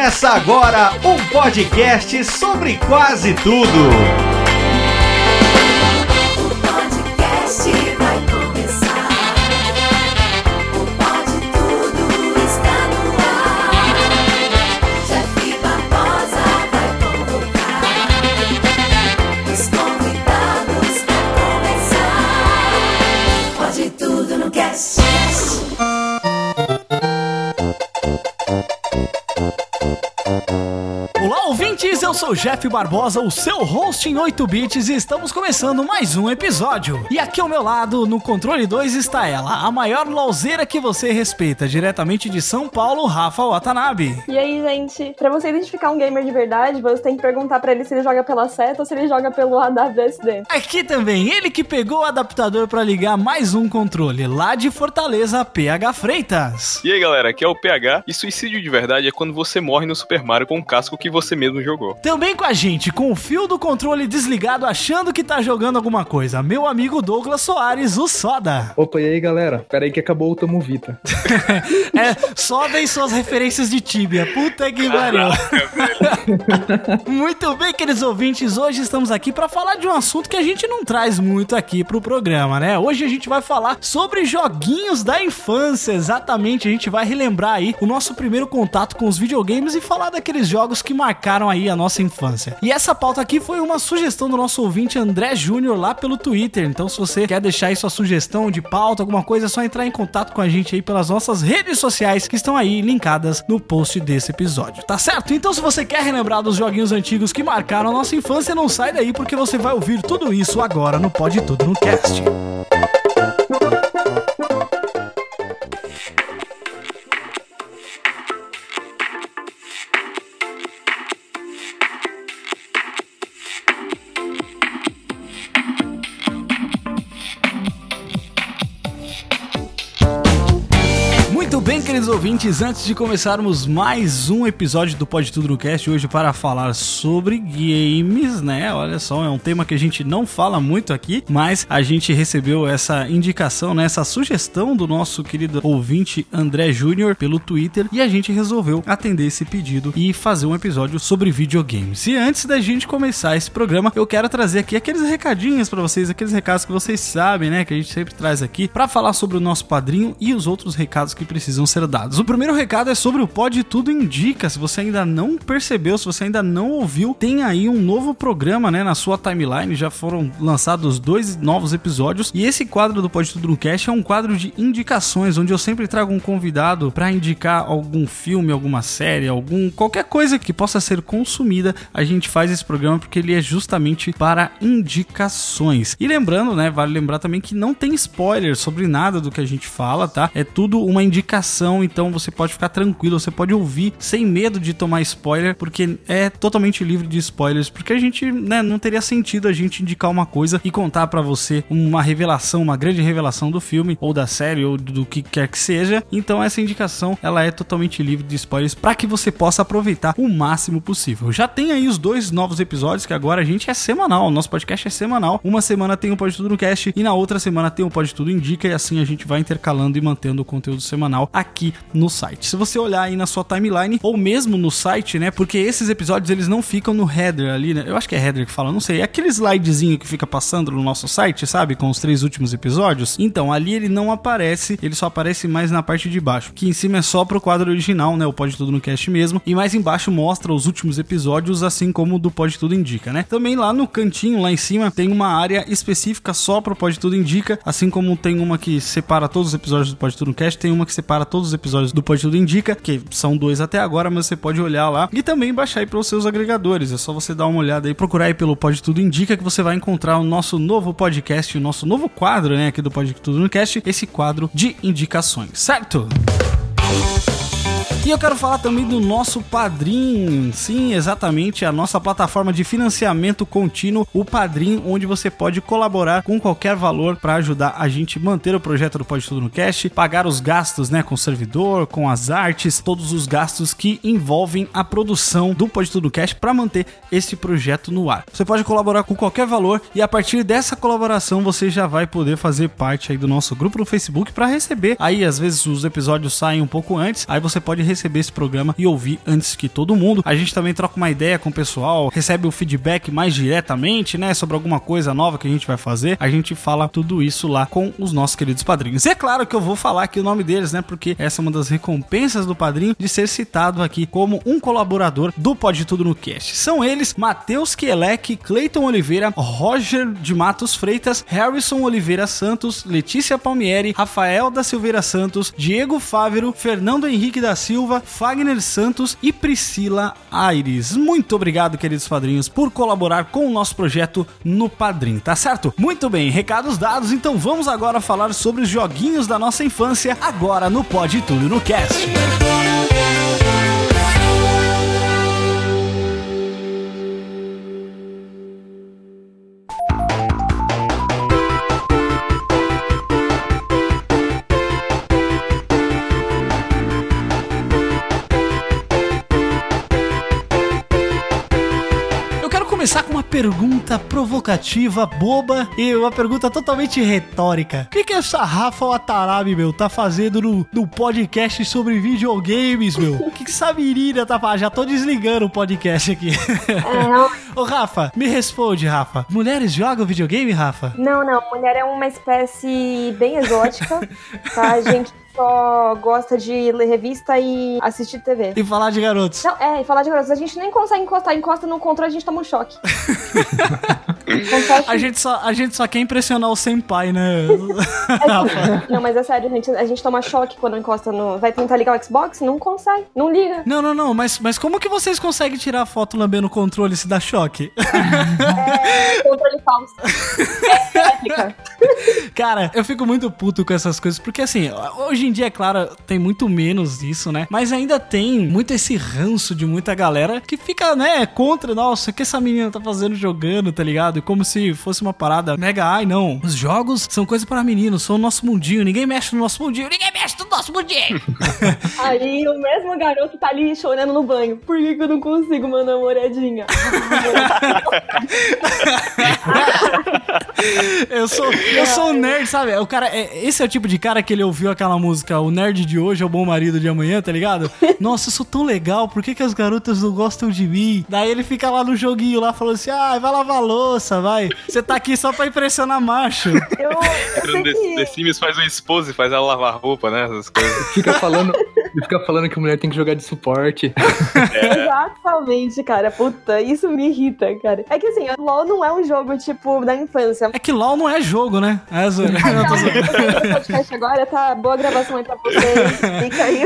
Começa agora um podcast sobre quase tudo. Eu sou o Jeff Barbosa, o seu host em 8 bits, e estamos começando mais um episódio. E aqui ao meu lado, no controle 2, está ela, a maior lauzeira que você respeita, diretamente de São Paulo, Rafa Watanabe. E aí, gente, pra você identificar um gamer de verdade, você tem que perguntar pra ele se ele joga pela seta ou se ele joga pelo AWSD. Aqui também, ele que pegou o adaptador para ligar mais um controle, lá de Fortaleza, PH Freitas. E aí galera, aqui é o PH e suicídio de verdade é quando você morre no Super Mario com um casco que você mesmo jogou. Também com a gente, com o fio do controle desligado, achando que tá jogando alguma coisa, meu amigo Douglas Soares, o Soda. Opa, e aí galera? Pera aí que acabou o Tamo Vita. É, Soda e suas referências de Tibia, puta que pariu. Muito bem, queridos ouvintes, hoje estamos aqui para falar de um assunto que a gente não traz muito aqui pro programa, né? Hoje a gente vai falar sobre joguinhos da infância, exatamente. A gente vai relembrar aí o nosso primeiro contato com os videogames e falar daqueles jogos que marcaram aí a nossa infância. E essa pauta aqui foi uma sugestão do nosso ouvinte André Júnior lá pelo Twitter. Então, se você quer deixar aí sua sugestão de pauta, alguma coisa, é só entrar em contato com a gente aí pelas nossas redes sociais que estão aí linkadas no post desse episódio, tá certo? Então, se você quer relembrar dos joguinhos antigos que marcaram a nossa infância, não sai daí porque você vai ouvir tudo isso agora no Pode Tudo no Cast. Queridos ouvintes, antes de começarmos mais um episódio do Pode Tudo no Cast hoje para falar sobre games, né? Olha só, é um tema que a gente não fala muito aqui, mas a gente recebeu essa indicação, né? Essa sugestão do nosso querido ouvinte André Júnior pelo Twitter e a gente resolveu atender esse pedido e fazer um episódio sobre videogames. E antes da gente começar esse programa, eu quero trazer aqui aqueles recadinhos para vocês, aqueles recados que vocês sabem, né? Que a gente sempre traz aqui para falar sobre o nosso padrinho e os outros recados que precisam ser dados. O primeiro recado é sobre o Pode Tudo Indica. Se você ainda não percebeu, se você ainda não ouviu, tem aí um novo programa, né, na sua timeline. Já foram lançados dois novos episódios e esse quadro do Pode Tudo no Cast é um quadro de indicações, onde eu sempre trago um convidado para indicar algum filme, alguma série, algum qualquer coisa que possa ser consumida. A gente faz esse programa porque ele é justamente para indicações. E lembrando, né, vale lembrar também que não tem spoiler sobre nada do que a gente fala, tá? É tudo uma indicação, então você pode ficar tranquilo, você pode ouvir sem medo de tomar spoiler, porque é totalmente livre de spoilers, porque a gente, né, não teria sentido a gente indicar uma coisa e contar pra você uma revelação, uma grande revelação do filme ou da série ou do que quer que seja. Então essa indicação, ela é totalmente livre de spoilers para que você possa aproveitar o máximo possível. Já tem aí os dois novos episódios que agora a gente é semanal, o nosso podcast é semanal. Uma semana tem o Pode Tudo no Cast e na outra semana tem o Pode Tudo Indica e assim a gente vai intercalando e mantendo o conteúdo semanal aqui no site. Se você olhar aí na sua timeline ou mesmo no site, né? Porque esses episódios eles não ficam no header ali, né? Eu acho que é header que fala, não sei. É aquele slidezinho que fica passando no nosso site, sabe? Com os três últimos episódios. Então, ali ele não aparece, ele só aparece mais na parte de baixo. Que em cima é só pro quadro original, né? O Pode Tudo no Cast mesmo. E mais embaixo mostra os últimos episódios, assim como o do Pode Tudo Indica, né? Também lá no cantinho, lá em cima, tem uma área específica só pro Pode Tudo Indica. Assim como tem uma que separa todos os episódios do Pode Tudo no Cast, tem uma que separa todos os episódios do Pode Tudo Indica, que são dois até agora, mas você pode olhar lá e também baixar aí para os seus agregadores. É só você dar uma olhada aí, procurar aí pelo Pode Tudo Indica que você vai encontrar o nosso novo podcast, o nosso novo quadro, né, aqui do Pode Tudo no Cast, esse quadro de indicações, certo? E eu quero falar também do nosso Padrim. Sim, exatamente, a nossa plataforma de financiamento contínuo, o Padrim, onde você pode colaborar com qualquer valor para ajudar a gente manter o projeto do Pode Tudo no Cast, pagar os gastos, né, com o servidor, com as artes, todos os gastos que envolvem a produção do Pode Tudo no Cast para manter esse projeto no ar. Você pode colaborar com qualquer valor e a partir dessa colaboração você já vai poder fazer parte aí do nosso grupo no Facebook para receber. Aí às vezes os episódios saem um pouco antes, aí você pode receber esse programa e ouvir antes que todo mundo. A gente também troca uma ideia com o pessoal, recebe o feedback mais diretamente, né, sobre alguma coisa nova que a gente vai fazer. A gente fala tudo isso lá com os nossos queridos padrinhos. E é claro que eu vou falar aqui o nome deles, né, porque essa é uma das recompensas do padrinho de ser citado aqui como um colaborador do Pode Tudo no Cast. São eles Matheus Kielek, Cleiton Oliveira, Roger de Matos Freitas, Harrison Oliveira Santos, Letícia Palmieri, Rafael da Silveira Santos, Diego Fávero, Fernando Henrique da Silva, Fagner Santos e Priscila Aires. Muito obrigado, queridos padrinhos, por colaborar com o nosso projeto no Padrim, tá certo? Muito bem, recados dados, então vamos agora falar sobre os joguinhos da nossa infância, agora no Pode Tudo no Cast. Eu pergunta provocativa, boba e uma pergunta totalmente retórica. O que, que essa Rafa Watanabe, meu, tá fazendo no, no podcast sobre videogames, meu? O que, que essa menina tá fazendo? Já tô desligando o podcast aqui. Ô, Rafa, me responde, Rafa. Mulheres jogam videogame, Rafa? Não, não, mulher é uma espécie bem exótica, tá? A gente só gosta de ler revista e assistir TV. E falar de garotos. Não, é, e falar de garotos, a gente nem consegue encostar, encosta no controle, a gente toma um choque. A gente, só, a gente só quer impressionar o senpai, né? Não, mas é sério, a gente, a gente toma choque quando encosta no. Vai tentar ligar o Xbox? Não consegue, não liga. Não, não, não, mas, mas como que vocês conseguem tirar a foto lambendo o controle se dá choque? É controle falso. É. Cara, eu fico muito puto com essas coisas, porque assim, hoje em dia, é claro, tem muito menos disso, né? Mas ainda tem muito esse ranço de muita galera que fica, né, contra, nossa, o que essa menina tá fazendo jogando, tá ligado? Como se fosse uma parada mega, ai não, os jogos são coisa para meninos, são o nosso mundinho, ninguém mexe no nosso mundinho, ninguém mexe no nosso mundinho. Aí o mesmo garoto tá ali chorando no banho. Por que, que eu não consigo, meu namoradinha? eu sou, eu sou um nerd, sabe? O cara, é, esse é o tipo de cara que ele ouviu aquela música, o nerd de hoje é o bom marido de amanhã, tá ligado? Nossa, eu sou tão legal, por que, que as garotas não gostam de mim? Daí ele fica lá no joguinho lá falando assim: ah, vai lavar a louça, vai. Você tá aqui só pra impressionar macho. Eu, eu no sei The, que- The Sims faz uma esposa e faz ela lavar roupa, né? Essas coisas. Fica falando, fica falando que a mulher tem que jogar de suporte. Exatamente, cara. Puta, isso me irrita, cara. É que assim, LOL não é um jogo, tipo, da infância. É que LOL não é jogo, né? É zoeira. Não, tô zoando. Podcast agora tá boa gravação aí pra vocês. Fica aí.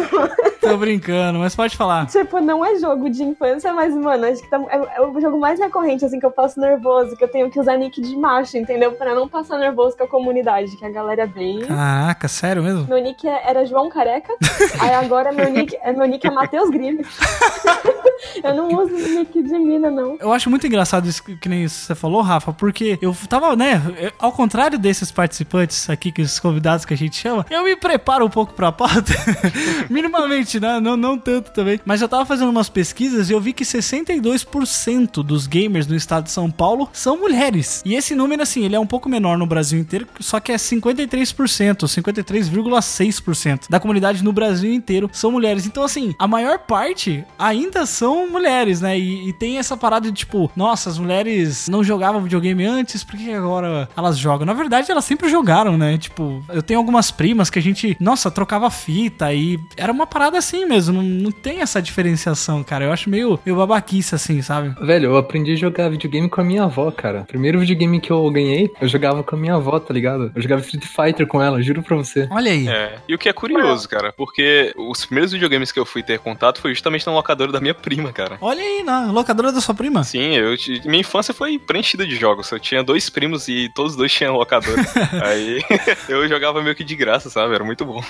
Tô brincando, mas pode falar. tipo, não é jogo de infância, mas, mano, acho que tá- é, é o jogo mais recorrente, assim, que eu passo nervoso, que eu tenho que usar nick de macho, entendeu? Pra não passar nervoso com a comunidade, que a galera é bem. Caraca, sério mesmo? Meu nick é- era João Careca, aí agora meu nick, é, meu nick é Matheus Grime. eu não uso nick de mina, não. Eu acho muito engraçado isso que nem você falou, Rafa, porque eu tava, né, ao contrário desses participantes aqui, que os convidados que a gente chama, eu me preparo um pouco pra pauta, minimamente, né, não, não tanto também, mas eu tava fazendo umas pesquisas e eu vi que 62% dos gamers no estado de São Paulo são mulheres. E esse número, assim, ele é um pouco menor no Brasil inteiro, só que é 53%, 53,6% da comunidade no Brasil inteiro são mulheres. Então, assim, a maior parte ainda são mulheres, né? E, e tem essa parada de tipo, nossa, as mulheres não jogavam videogame antes, por que agora elas jogam? Na verdade, elas sempre jogaram, né? Tipo, eu tenho algumas primas que a gente, nossa, trocava fita e era uma parada assim mesmo. Não, não tem essa diferenciação, cara. Eu acho meio, meio babaquice assim, sabe? Velho, eu aprendi a jogar videogame com a minha avó, cara. Primeiro videogame que eu ganhei, eu jogava com a minha avó, tá ligado? Eu jogava Street Fighter com ela, juro pra você. Olha aí. É. E o que é curioso, cara, porque os primeiros videogames que eu fui ter contato foi justamente na locadora da minha prima, cara. Olha aí, na locadora da sua prima. Sim, eu, minha infância foi preenchida de jogos. Eu tinha dois primos e todos os dois tinham locadora. Aí eu jogava meio que de graça, sabe? Era muito bom.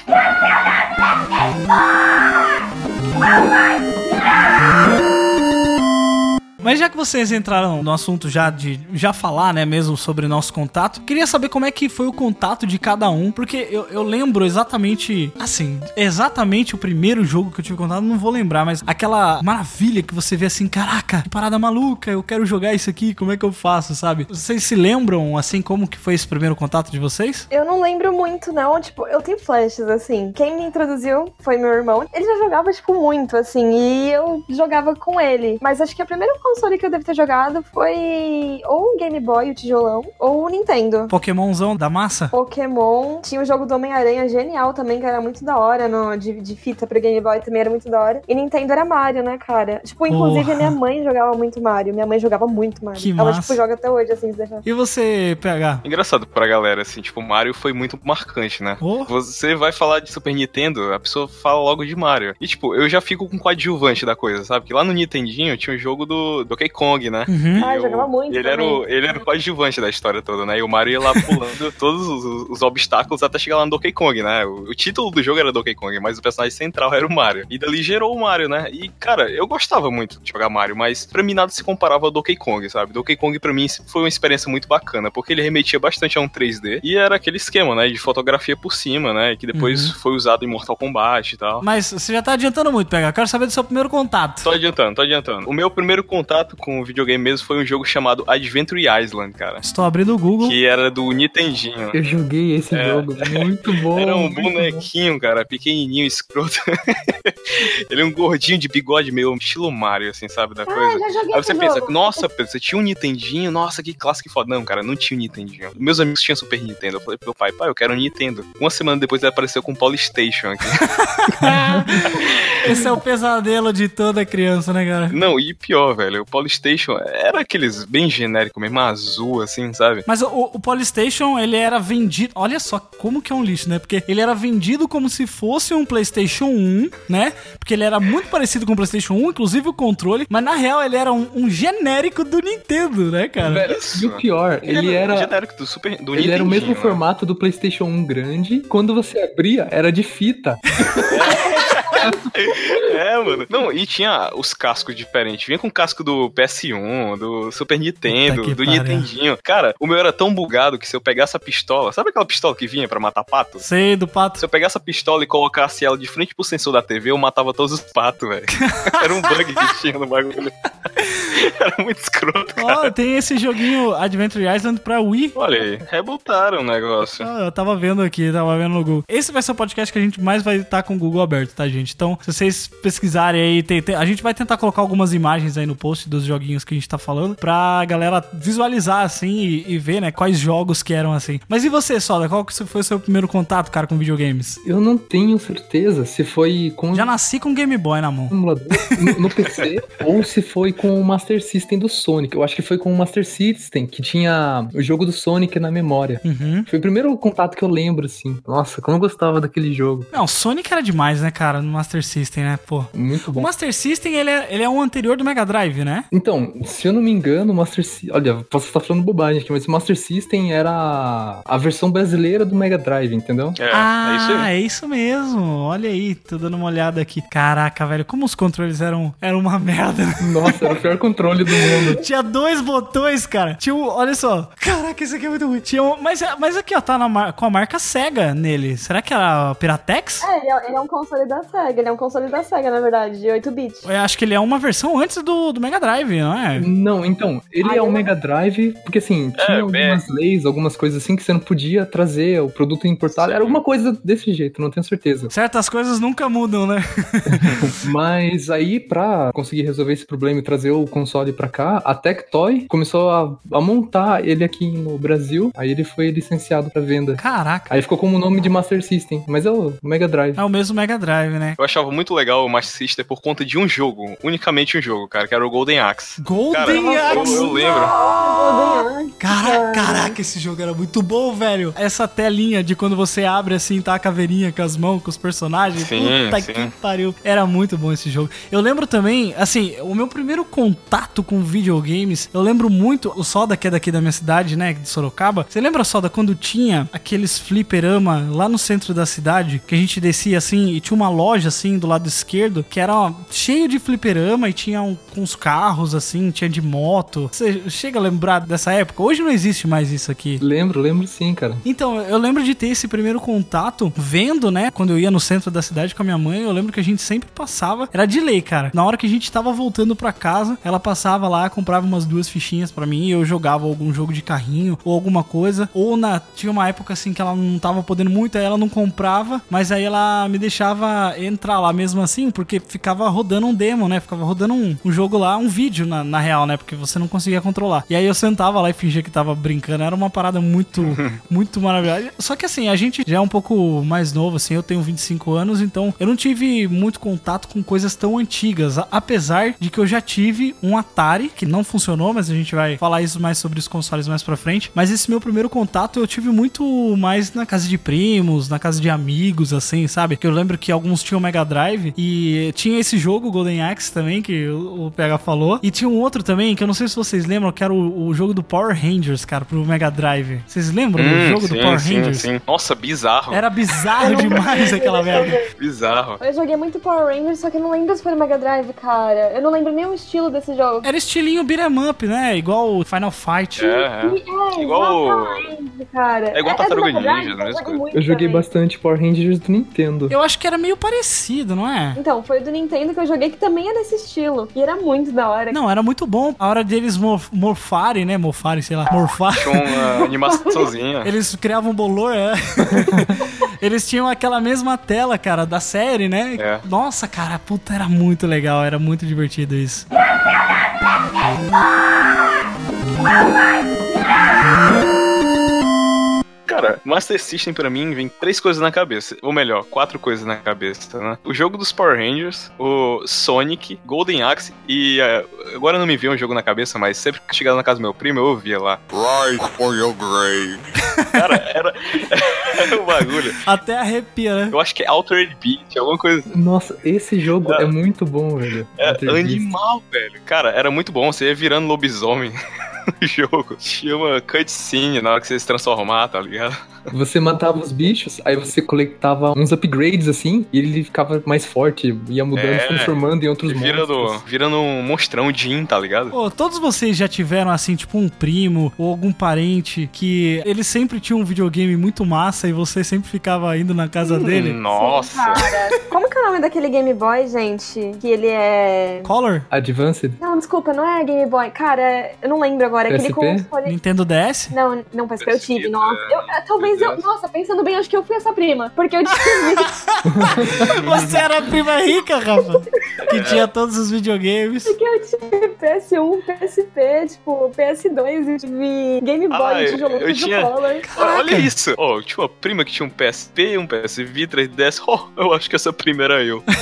Mas já, que vocês entraram no assunto já de já falar, né, mesmo sobre nosso contato, queria saber como é que foi o contato de cada um, porque eu, eu lembro exatamente, assim, exatamente o primeiro jogo que eu tive contato, não vou lembrar, mas aquela maravilha que você vê assim, caraca, que parada maluca, eu quero jogar isso aqui, como é que eu faço, sabe? Vocês se lembram, assim, como que foi esse primeiro contato de vocês? Eu não lembro muito, não. Tipo, eu tenho flashes, assim. Quem me introduziu foi meu irmão. Ele já jogava, tipo, muito, assim. E eu jogava com ele. Mas acho que a primeira console que eu devo ter jogado foi ou o Game Boy, o tijolão, ou o Nintendo. Pokémonzão da massa? Pokémon. Tinha o jogo do Homem-Aranha genial também, que era muito da hora, no, de, de fita pro Game Boy também era muito da hora. E Nintendo era Mario, né, cara? Tipo, inclusive Porra. a minha mãe jogava muito Mario. Minha mãe jogava muito Mario. Que Ela, massa. tipo, joga até hoje, assim, se deixar. E você, PH? Engraçado pra galera, assim, tipo, Mario foi muito marcante, né? Oh. Você vai falar de Super Nintendo, a pessoa fala logo de Mario. E, tipo, eu já fico com o coadjuvante da coisa, sabe? Que lá no Nintendinho tinha o jogo do Donkey Kong, né? Uhum. Ah, eu jogava muito Ele era, o, ele era o coadjuvante da história toda, né? E o Mario ia lá pulando todos os, os obstáculos até chegar lá no Donkey Kong, né? O, o título do jogo era Donkey Kong, mas o personagem central era o Mario. E dali gerou o Mario, né? E, cara, eu gostava muito de jogar Mario, mas pra mim nada se comparava ao Donkey Kong, sabe? Donkey Kong pra mim foi uma experiência muito bacana, porque ele remetia bastante a um 3D e era aquele esquema, né? De fotografia por cima, né? Que depois Uhum. foi usado em Mortal Kombat e tal. Mas você já tá adiantando muito, PH. Eu quero saber do seu primeiro contato. Tô adiantando, tô adiantando. O meu primeiro contato com o videogame mesmo foi um jogo chamado Adventure Island, cara. Estou abrindo o Google. Que era do Nintendinho. Eu joguei esse É. jogo, muito bom. Era um muito bom. bonequinho, cara, pequenininho, escroto. Ele é um gordinho de bigode meio estilo Mario, assim, sabe, da Ah, coisa. já joguei Aí você esse pensa, jogo. nossa, você tinha um Nintendinho? Nossa, que clássico foda. Não, cara, não tinha um Nintendinho. Meus amigos tinham Super Nintendo. Eu falei pro meu pai, pai, eu quero um Nintendo. Uma semana depois ele apareceu com um Polystation aqui. Esse é o pesadelo de toda criança, né, cara? não, e pior, velho, o Polystation era aqueles bem genérico mesmo, azul, assim, sabe? Mas o, o Polystation, ele era vendido. Olha só como que é um lixo, né? Porque ele era vendido como se fosse um PlayStation 1, né? Porque ele era muito parecido com o PlayStation 1, inclusive o controle. Mas na real, ele era um, um genérico do Nintendo, né, cara? Velho, e o pior, ele era. genérico do Super do Ele era o mesmo né? formato do PlayStation 1 grande. Quando você abria, era de fita. É, mano. Não, e tinha os cascos diferentes. Vinha com o casco do PS1, do Super Nintendo, do pariu. Nintendinho. Cara, o meu era tão bugado que se eu pegasse a pistola, sabe aquela pistola que vinha pra matar pato? Sei, do pato. Se eu pegasse a pistola e colocasse ela de frente pro sensor da TV, eu matava todos os patos, velho. era um bug que tinha no bagulho. era muito escroto. Ó, tem esse joguinho Adventure Island pra Wii. Olha aí, rebutaram o negócio. Ah, eu tava vendo aqui, tava vendo no Google. Esse vai ser o podcast que a gente mais vai estar com o Google aberto, tá, gente? Então, se vocês pesquisarem aí, tem- tem- a gente vai tentar colocar algumas imagens aí no post dos joguinhos que a gente tá falando, pra galera visualizar, assim, e, e ver, né, quais jogos que eram assim. Mas e você, Soda? Qual que foi o seu primeiro contato, cara, com videogames? Eu não tenho certeza se foi com Já nasci com Game Boy na mão. no, no PC ou se foi com o Master System do Sonic. Eu acho que foi com o Master System, que tinha o jogo do Sonic na memória. Uhum. Foi o primeiro contato que eu lembro, assim. Nossa, como eu gostava daquele jogo. Não, Sonic era demais, né, cara, no Master System, né, pô. Muito O bom. Master System, ele é, ele é um anterior do Mega Drive, né? Então, se eu não me engano, o Master System. Olha, posso estar falando bobagem aqui, mas o Master System era a versão brasileira do Mega Drive, entendeu? É, ah, é isso aí. é isso mesmo. Olha aí, tô dando uma olhada aqui. Caraca, velho, como os controles eram, eram uma merda. Nossa, era o pior controle do mundo. Tinha dois botões, cara. Tinha um, olha só. Caraca, isso aqui é muito ruim. Tinha um, mas, mas aqui, ó, tá na mar- com a marca Sega nele. Será que era Piratex? É, ele é, ele é um console da SEGA. Ele é um console da SEGA, na verdade, de 8 bits. Eu acho que ele é uma versão antes do, do Mega Drive, não é? Não, então, ele Ah, é um Mega Drive, porque assim, tinha É, algumas leis, algumas coisas assim que você não podia trazer o produto importado. Era alguma coisa desse jeito, não tenho certeza. Certas coisas nunca mudam, né? Mas aí, pra conseguir resolver esse problema e trazer o console pra cá, a Tectoy começou a, a montar ele aqui no Brasil. Aí ele foi licenciado pra venda. Caraca. Aí ficou como o nome de Master System, mas é o Mega Drive. É o mesmo Mega Drive, né? Eu achava muito legal o Master System por conta de um jogo, unicamente um jogo, cara, que era o Golden Axe. Golden Cara, eu, Axe. eu lembro. Golden Caraca, caraca, esse jogo era muito bom, velho. Essa telinha de quando você abre assim, tá a caveirinha com as mãos, com os personagens. Sim, Puta sim. que pariu. Era muito bom esse jogo. Eu lembro também, assim, o meu primeiro contato com videogames, eu lembro muito, o Soda, que é daqui da minha cidade, né, de Sorocaba. Você lembra, Soda, quando tinha aqueles fliperama lá no centro da cidade, que a gente descia assim e tinha uma loja assim do lado esquerdo, que era ó, cheio de fliperama e tinha um, uns carros assim, tinha de moto. Você chega a lembrar dessa época? Hoje não existe mais isso aqui. Lembro, lembro sim, cara. Então, eu lembro de ter esse primeiro contato vendo, né? Quando eu ia no centro da cidade com a minha mãe, eu lembro que a gente sempre passava. Era de lei, cara. Na hora que a gente tava voltando pra casa, ela passava lá, comprava umas duas fichinhas pra mim e eu jogava algum jogo de carrinho ou alguma coisa. Ou na tinha uma época assim que ela não tava podendo muito, aí ela não comprava, mas aí ela me deixava entrar lá mesmo assim, porque ficava rodando um demo, né? Ficava rodando um, um jogo lá, um vídeo na, na real, né? Porque você não conseguia controlar. E aí eu sentava lá e fingia que tava brincando. Era uma parada muito, muito maravilhosa. Só que assim, a gente já é um pouco mais novo, assim, eu tenho 25 anos, então eu não tive muito contato com coisas tão antigas. Apesar de que eu já tive um Atari, que não funcionou, mas a gente vai falar isso mais sobre os consoles mais pra frente. Mas esse meu primeiro contato eu tive muito mais na casa de primos, na casa de amigos, assim, sabe? Que eu lembro que alguns tinham Mega Drive e tinha esse jogo, Golden Axe, também, que o PH falou. E tinha um outro também, que eu não sei se vocês lembram, que era o, o jogo do Power Rangers, cara, pro Mega Drive. Vocês lembram do Hum, jogo do sim, Power sim, Rangers? sim. Nossa, bizarro. Era bizarro demais aquela merda. Bizarro. Eu joguei muito Power Rangers, só que eu não lembro se foi no Mega Drive, cara. Eu não lembro nem o estilo desse jogo. Era estilinho beat'em up, né? Igual o Final Fight. É, é. É, Igual- exatamente, cara. É igual Tartaruga Mega Drive, Ninja, não é eu joguei também. bastante Power Rangers do Nintendo. Eu acho que era meio parecido, não é? Então, foi o do Nintendo que eu joguei, que também é desse estilo. E era muito da hora. Não, era muito bom. A hora deles morf- morfarem, né? Morfarem, sei lá. Morfar. Tinha uma animaçãozinha. Eles criavam um bolor, é. Eles tinham aquela mesma tela, cara, da série, né? É. Nossa, cara, puta, era muito legal, era muito divertido isso. Oh my Cara, Master System pra mim vem três coisas na cabeça. Ou melhor, quatro coisas na cabeça, né? O jogo dos Power Rangers, o Sonic, Golden Axe e. eh, agora não me veio um jogo na cabeça, mas sempre que chegava na casa do meu primo, eu ouvia lá. Rise for your grave. Cara, era, era um bagulho. Até arrepia, né? Eu acho que é Altered Beat, alguma coisa. Nossa, esse jogo é, muito bom, velho. É Altered Beast. animal, velho. Cara, era muito bom. Você ia virando lobisomem no jogo. Tinha uma cutscene na hora que você se transformar, tá ligado? Você matava os bichos, aí você coletava uns upgrades assim, e ele ficava mais forte, ia mudando, É. se transformando em outros Virando, monstros. virando um monstrão Jin, tá ligado? Pô, todos vocês já tiveram, assim, tipo um primo ou algum parente que ele sempre tinha um videogame muito massa e você sempre ficava indo na casa dele? Nossa. Cara, como que é o nome daquele Game Boy, gente? Que ele é. Color? Advanced? Não, desculpa, não é Game Boy. Cara, eu não lembro agora. Aquele PSP? console. Nintendo DS? Não, não, PSP eu tive, PSP, nossa. Eu, é, talvez eu. Nossa, pensando bem, acho que eu fui essa prima. Porque eu tive. Você era a prima rica, Rafa, que tinha todos os videogames. porque eu tive PS1, PSP, tipo, PS2 e tive Game Boy, Ah, eu- tijolo, eu tinha- Color. Olha isso. Ó, eu tinha uma prima que tinha um PSP, um PSV, 3DS. Oh, eu acho que essa prima era eu.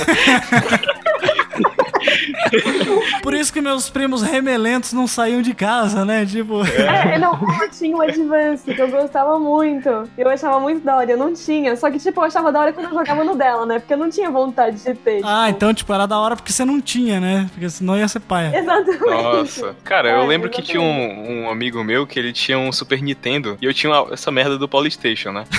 Por isso que meus primos remelentos não saíam de casa, né? Tipo. É, não, eu tinha um Advance que eu gostava muito. Eu achava muito da hora, eu não tinha. Só que, tipo, eu achava da hora quando eu jogava no dela, né? Porque eu não tinha vontade de ter. Ah, tipo. então, tipo, era da hora porque você não tinha, né? Porque senão ia ser paia. Exatamente. Nossa. Cara, eu É, lembro que tinha exatamente. um, um amigo meu que ele tinha um Super Nintendo e eu tinha uma- essa merda do Polystation, né?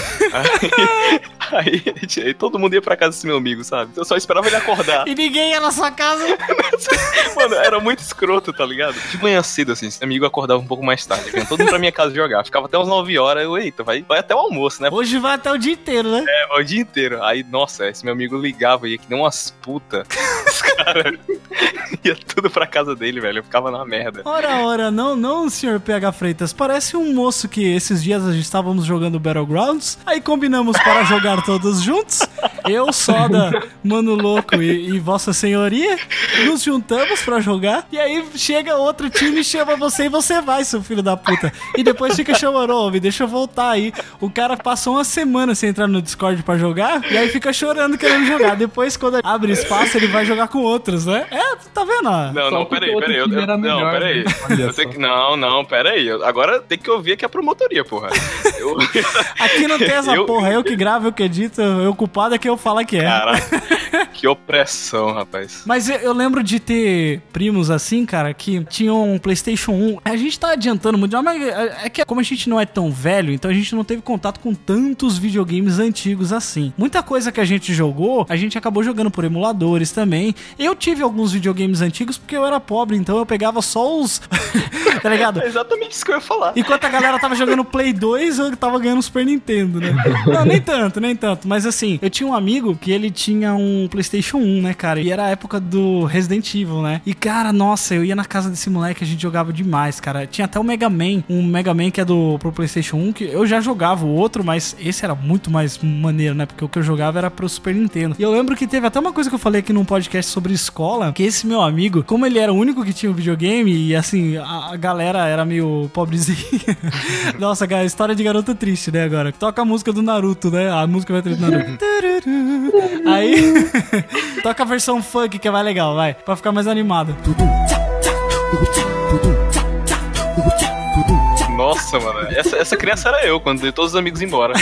Aí, aí, aí todo mundo ia pra casa desse meu amigo, sabe? Eu só esperava ele acordar. E ninguém ia na sua casa. Mano, era muito escroto, tá ligado? De manhã cedo, assim, esse amigo acordava um pouco mais tarde. Vinha todo mundo pra minha casa jogar. Ficava até umas 9 horas. Eu, eita, vai, vai até o almoço, né? Hoje vai até o dia inteiro, né? É, o dia inteiro. Aí, nossa, esse meu amigo ligava, ia que nem umas puta. Os caras ia tudo pra casa dele, velho. Eu ficava na merda. Ora, ora, não, não, senhor PH Freitas. Parece um moço que esses dias a gente estávamos jogando Battlegrounds, aí combinamos para jogar todos juntos. Eu, Soda, Mano Louco e, e Vossa Senhoria, nos juntamos pra jogar. E aí chega outro time e chama você e você vai, seu filho da puta. E depois fica chamando, ô, me deixa eu voltar aí. O cara passou uma semana sem entrar no Discord pra jogar, e aí fica chorando querendo jogar. Depois, quando abre espaço, ele vai jogar com outros, né? É, tá vendo? ó? Não, Só não, porque peraí, peraí. Eu, eu- não, peraí. né? Que, não, não, peraí. Eu- Agora tem que ouvir que é a promotoria, porra. Eu, Aqui não tem essa Eu- porra, eu que gravo, eu que edito, eu culpado é que eu falo que é. cara, que opressão, rapaz. Mas eu, eu lembro de ter primos assim, cara, que tinham um PlayStation 1. A gente tá adiantando muito, mas é é que como a gente não é tão velho, então a gente não teve contato com tantos videogames antigos assim. Muita coisa que a gente jogou, a gente acabou jogando por emuladores também. Eu tive alguns videogames antigos porque eu era pobre, então eu pegava só os. tá ligado? É exatamente isso que eu ia falar. Enquanto a galera tava jogando Play 2, eu tava ganhando Super Nintendo, né? Não, nem tanto, nem tanto. Mas assim, eu tinha um amigo que ele tinha um PlayStation 1, né, cara? E era a época do Resident Evil, né? E, cara, nossa, eu ia na casa desse moleque, a gente jogava demais, cara. Tinha até o Mega Man, um Mega Man que é do pro PlayStation 1, que eu já jogava o outro, mas esse era muito mais maneiro, né? Porque o que eu jogava era pro Super Nintendo. E eu lembro que teve até uma coisa que eu falei aqui num podcast sobre escola, que esse meu amigo, como ele era o único que tinha um videogame, e assim, a, a galera era meio pobrezinha. Nossa, cara, história de garota triste, né, agora. Toca a música do Naruto, né? A música vai ter do Naruto. Aí, toca a versão funk, que é mais legal, vai. Pra ficar mais animado. Nossa, mano. Essa, essa criança era eu, quando todos os amigos embora.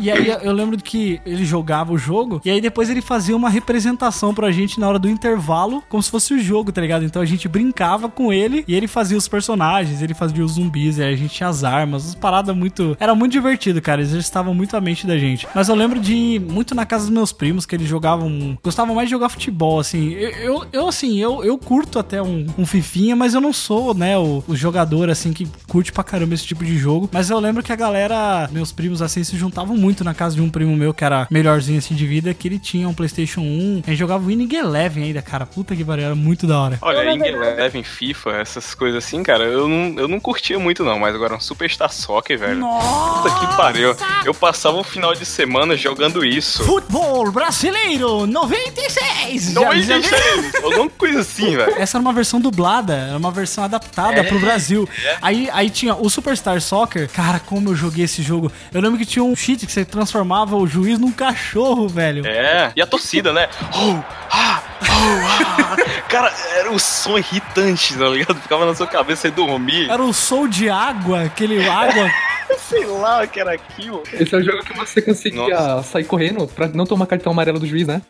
E aí eu lembro que ele jogava o jogo e aí depois ele fazia uma representação pra gente na hora do intervalo, como se fosse o jogo, tá ligado? Então a gente brincava com ele e ele fazia os personagens, ele fazia os zumbis, e aí a gente tinha as armas, as paradas muito. Era muito divertido, cara. Eles estavam muito à mente da gente. Mas eu lembro de muito na casa dos meus primos que eles jogavam. Gostavam mais de jogar futebol, assim. Eu, eu, eu, assim, eu, eu curto até um, um Fifinha, mas eu não sou, né, o, o jogador, assim, que curte pra caramba esse tipo de jogo. Mas eu lembro que a galera, meus primos, assim, se juntavam muito na casa de um primo meu que era melhorzinho assim de vida, que ele tinha um PlayStation 1. A gente jogava Winning Eleven ainda, cara. Puta que pariu, era muito da hora. Olha, verdade- Eleven, FIFA, essas coisas assim, cara, eu não, eu não curtia muito não, mas agora um Superstar Soccer, velho. Puta que pariu. Eu passava o final de semana jogando isso. Futebol brasileiro 96! Não Já- é já viu? isso, alguma coisa assim, velho. Essa era uma versão dublada, era uma versão adaptada pro Brasil. Aí, aí tinha o Superstar Soccer. Cara, como eu joguei esse jogo. Eu lembro que tinha um cheat que você transformava o juiz num cachorro, velho. É, e a torcida, né? Oh, ah, oh, ah. Cara, era um som irritante, tá ligado? Ficava na sua cabeça e dormir. Era o sol de água, aquele água. Sei lá o que era aquilo. Esse é o jogo que você conseguia sair correndo pra não tomar cartão amarelo do juiz, né?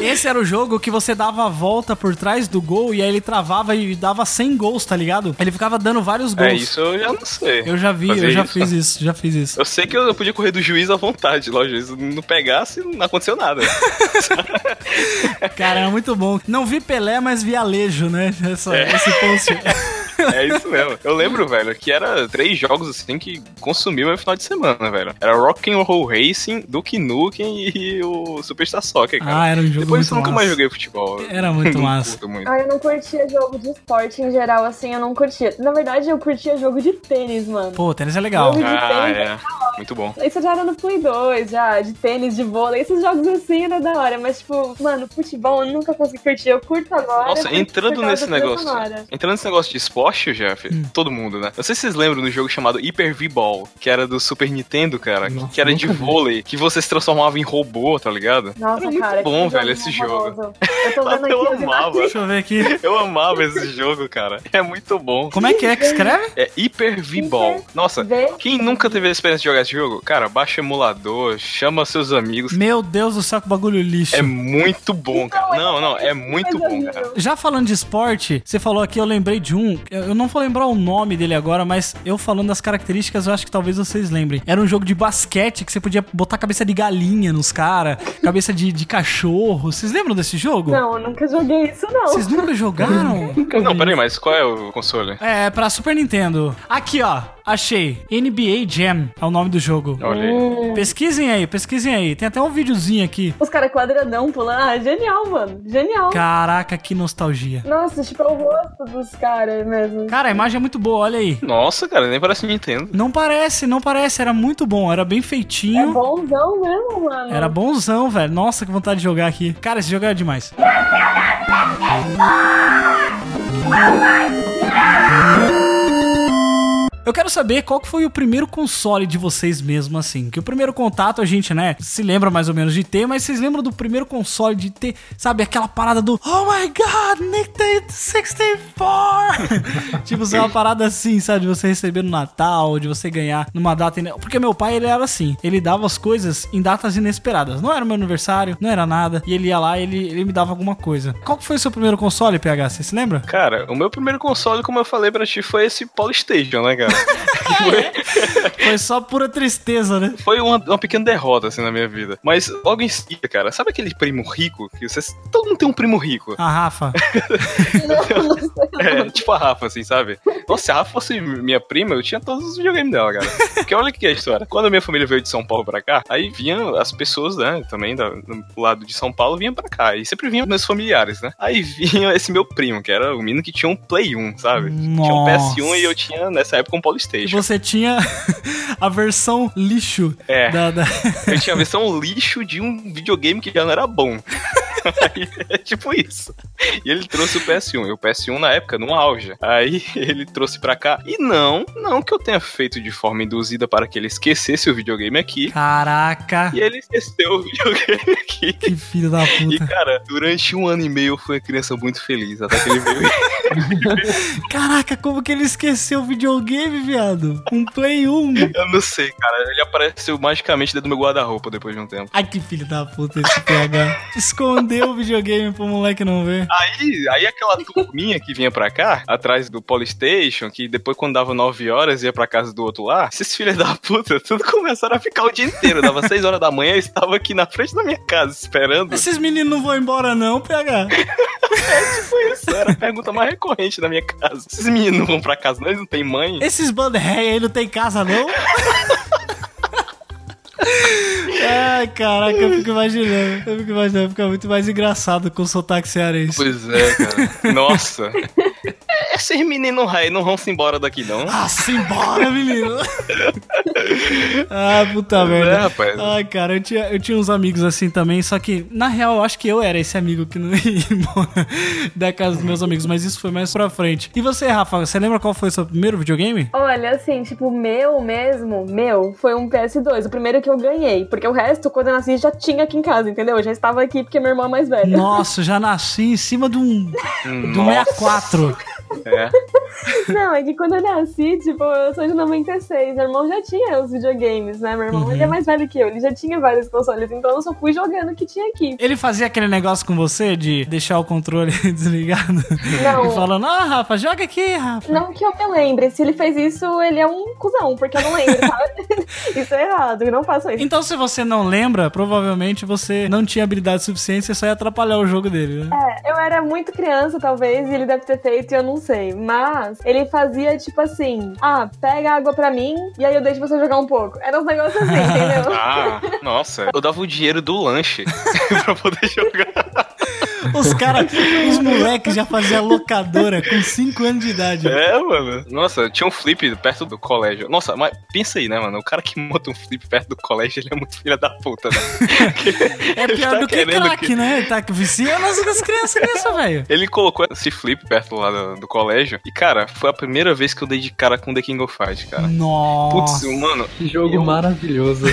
Esse era o jogo que você dava a volta por trás do gol e aí ele travava e dava 100 gols, tá ligado? Ele ficava dando vários gols. É, isso eu já não sei. Eu já vi, Fazer eu já isso. fiz isso, já fiz isso. Eu sei que eu podia correr do juiz à vontade, lá o juiz não pegasse, não aconteceu nada. Cara, era muito bom. Não vi Pelé, mas vi Alejo, né? Essa, É. Esse post. É isso mesmo. Eu lembro, velho, que era três jogos assim que consumiu meu final de semana, velho. Era Rock'n'Roll Racing, Duke Nukem e o Superstar Soccer, cara. Ah, era um jogo Depois disso, eu muito nunca mais massa. joguei futebol. Era muito massa. muito. Ah, eu não curtia jogo de esporte em geral, assim, eu não curtia. Na verdade, eu curtia jogo de tênis, mano. Pô, tênis é legal. Jogo de Ah, tênis é. Muito bom. Isso já era no Play 2, já, de tênis, de vôlei, esses jogos assim era da hora, mas tipo, mano, futebol eu nunca consegui curtir, eu curto agora. Nossa, entrando nesse negócio. Entrando nesse negócio de esporte, Jeff, Hum. todo mundo, né? Não sei se vocês lembram do jogo chamado Hyper V-Ball, que era do Super Nintendo, cara, Nossa, que era de nunca vi. vôlei, que você se transformava em robô, tá ligado? Nossa, Era muito cara. bom, velho, esse jogo. Eu tô vendo aqui Eu amava. Deixa eu ver aqui. Eu amava esse jogo, cara. É muito bom. Como é que é que escreve? É Hyper V-Ball. Nossa, V- quem nunca teve a experiência de jogar esse jogo? Cara, baixa o emulador, chama seus amigos. Meu Deus do céu, que bagulho lixo. É muito bom, cara. Não, não, é muito bom, cara. Já falando de esporte, você falou aqui, eu lembrei de um. Eu não vou lembrar o nome dele agora, mas eu falando das características, eu acho que talvez vocês lembrem. Era um jogo de basquete que você podia botar cabeça de galinha nos caras, cabeça de, de cachorro. Vocês lembram desse jogo? Não, eu nunca joguei isso, não. Vocês nunca jogaram? Nunca Não, peraí, mas qual é o console? É, pra Super Nintendo. Aqui, ó. Achei. NBA Jam é o nome do jogo. Olha aí. Pesquisem aí, pesquisem aí. Tem até um videozinho aqui. Os caras quadradão pulando. Ah, genial, mano. Genial. Caraca, que nostalgia. Nossa, tipo, é o rosto dos caras mesmo. Cara, a imagem é muito boa, olha aí. Nossa, cara, nem parece Nintendo. Não parece, não parece. Era muito bom, era bem É feitinho. bonzão mesmo, mano. Era bonzão, velho. Nossa, que vontade de jogar aqui. Cara, esse jogo era demais. Eu quero saber qual que foi o primeiro console de vocês mesmo, assim. Que o primeiro contato a gente, né, se lembra mais ou menos de ter, mas vocês lembram do primeiro console de ter, sabe, aquela parada do Oh my God, Nintendo 64! tipo, ser uma parada assim, sabe, de você receber no Natal, de você ganhar numa data... Porque meu pai, ele era assim, ele dava as coisas em datas inesperadas. Não era meu aniversário, não era nada, e ele ia lá ele, ele me dava alguma coisa. Qual que foi o seu primeiro console, PH? Você se lembra? Cara, o meu primeiro console, como eu falei pra ti, foi esse Polystation, né, cara? Foi só pura tristeza, né? Foi uma, uma pequena derrota, assim, na minha vida. Mas logo em seguida, cara, sabe aquele primo rico? Que você, todo mundo tem um primo rico. A Rafa. É, tipo a Rafa, assim, sabe? Nossa, se a Rafa fosse minha prima, eu tinha todos os videogames dela, cara. Porque olha que é a história. Quando a minha família veio de São Paulo pra cá, aí vinham as pessoas, né, também da- do lado de São Paulo, vinham pra cá. E sempre vinham meus familiares, né? Aí vinha esse meu primo, que era o menino que tinha um Play 1, sabe? Tinha um Nossa. PS1 e eu tinha, nessa época, um E Polystation. você tinha a versão lixo É. da, da- Eu tinha a versão lixo de um videogame que já não era bom. Aí, é tipo isso. E ele trouxe o PS1. E o PS1 na época, no auge. Aí ele trouxe pra cá. E não, não que eu tenha feito de forma induzida para que ele esquecesse o videogame aqui. Caraca, E ele esqueceu o videogame aqui. que filho da E, puta. cara, durante um ano e meio eu fui uma criança muito feliz. Até que ele veio. Caraca, como que ele esqueceu o videogame, viado? Um Play 1. eu não sei, cara. Ele apareceu magicamente dentro do meu guarda-roupa depois de um tempo. Ai, que filho da puta esse PH. Escondeu o videogame pro moleque não ver. Aí, aí aquela turminha que vinha pra cá, atrás do Polystation, que depois quando dava 9 horas ia pra casa do outro lá, esses filhos da puta, tudo começaram a ficar o dia inteiro. Dava 6 horas da manhã, eu estava aqui na frente da minha casa esperando. Esses meninos não vão embora não, PH. Foi isso, era a pergunta mais recorrente na minha casa. Esses meninos não vão pra casa, não, eles não têm mãe. Esses banda ré aí não tem casa não? Ai, caraca, eu fico imaginando. Eu fico imaginando, fica muito mais engraçado com o sotaque cearense. Pois é, cara. Nossa. Esses meninos rei não vão se embora daqui, não. Ah, simbora, menino! Ah, puta merda. É, rapaz. Ai, cara, eu tinha, eu tinha uns amigos assim também, só que, na real, eu acho que eu era esse amigo que não ia embora da casa dos meus amigos, mas isso foi mais pra frente. E você, Rafa, você lembra qual foi o seu primeiro videogame? Olha, assim, tipo, meu mesmo, meu, foi um PS2, o primeiro que eu ganhei. Porque o resto, quando eu nasci, já tinha aqui em casa, entendeu? Eu já estava aqui porque meu irmão é mais velho. Nossa, já nasci em cima de um, do Nossa. 64. É. Não, é que quando eu nasci, tipo, eu sou de 96, meu irmão já tinha os videogames, né? Meu irmão, Uhum. ele é mais velho que eu, ele já tinha vários consoles, então eu só fui jogando o que tinha aqui. Ele fazia aquele negócio com você de deixar o controle desligado Não. e falando: Ah, Rafa, joga aqui, Rafa. Não que eu me lembre, se ele fez isso, ele é um cuzão, porque eu não lembro, sabe? isso é errado, eu não faço isso. Então, se você não lembra, provavelmente você não tinha habilidade suficiente, você só ia atrapalhar o jogo dele, né? É, eu era muito criança, talvez, e ele deve ter feito e eu não sei. Mas ele fazia tipo assim: ah, pega água pra mim e aí eu deixo você jogar um pouco. Era uns negócios assim, entendeu? Ah, nossa. Eu dava o dinheiro do lanche pra poder jogar. Os caras, os moleques já faziam locadora com 5 anos de idade. É, mano. Nossa, tinha um flip perto do colégio. Nossa, mas pensa aí, né, mano? O cara que monta um flip perto do colégio, ele é muito filho da puta, né? É pior tá do que crack, que- né? Ele tá viciando as as crianças nisso, velho. Ele colocou esse flip perto lá do, do colégio. E, cara, foi a primeira vez que eu dei de cara com The King of Fighters, cara. Putz, Nossa. mano, Que jogo Eu- maravilhoso.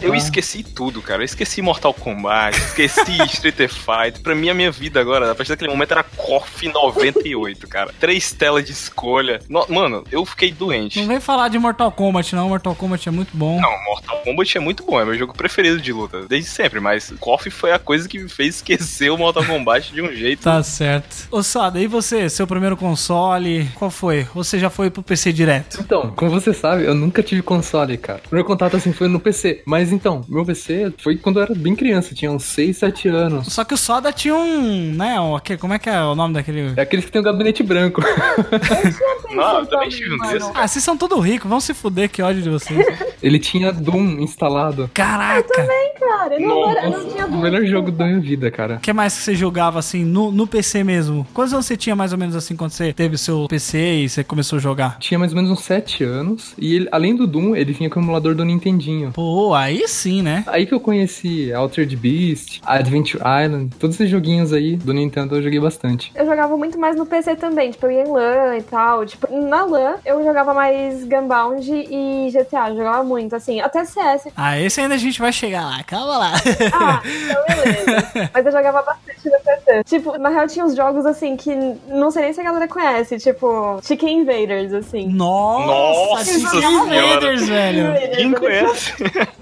eu esqueci tudo, cara. Eu esqueci Mortal Kombat, esqueci Street Fighter. Pra mim, a minha vida agora, a partir daquele momento, era KOF 98, cara. Três telas de escolha. No- mano, eu fiquei doente. Não vem falar de Mortal Kombat, não. Mortal Kombat é muito bom. Não, Mortal Kombat é muito bom, é meu jogo preferido de luta, desde sempre, mas KOF foi a coisa que me fez esquecer o Mortal Kombat de um jeito. Tá certo. Ô, Sada, e você? Seu primeiro console? Qual foi? Você já foi pro PC direto? Então, como você sabe, eu nunca tive console, cara. O meu contato assim foi no PC. Mas então, meu PC foi quando eu era bem criança, tinha uns 6, 7 anos. Só que o Soda tinha um, né, um, como é que é o nome daquele... É aqueles que tem o gabinete branco. Não, eu também tive um. Ah, vocês são tudo ricos, vão se fuder, que ódio de vocês. Ele tinha Doom instalado. Caraca! cara. Não, era, não tinha O melhor jogo da minha vida, cara. O que mais que você jogava assim no, no PC mesmo? Quantos anos você tinha mais ou menos assim quando você teve o seu PC e você começou a jogar? Tinha mais ou menos uns 7 anos. E ele- além do Doom, ele vinha com o emulador do Nintendinho. Pô, aí sim, né? Aí que eu conheci Altered Beast, Adventure Island, todos esses joguinhos aí do Nintendo eu joguei bastante. Eu jogava muito mais no PC também, tipo, eu ia em LAN e tal. Tipo, na LAN eu jogava mais Gunbound e GTA, eu jogava muito, assim, até CS. Ah, esse ainda a gente vai chegar lá, calma lá. Ah, então beleza. Mas eu jogava bastante no PC. Tipo, na real tinha uns jogos assim que não sei nem se a galera conhece, tipo, Chicken Invaders, assim. Nossa, Nossa Chicken. Invaders, velho. Quem conhece?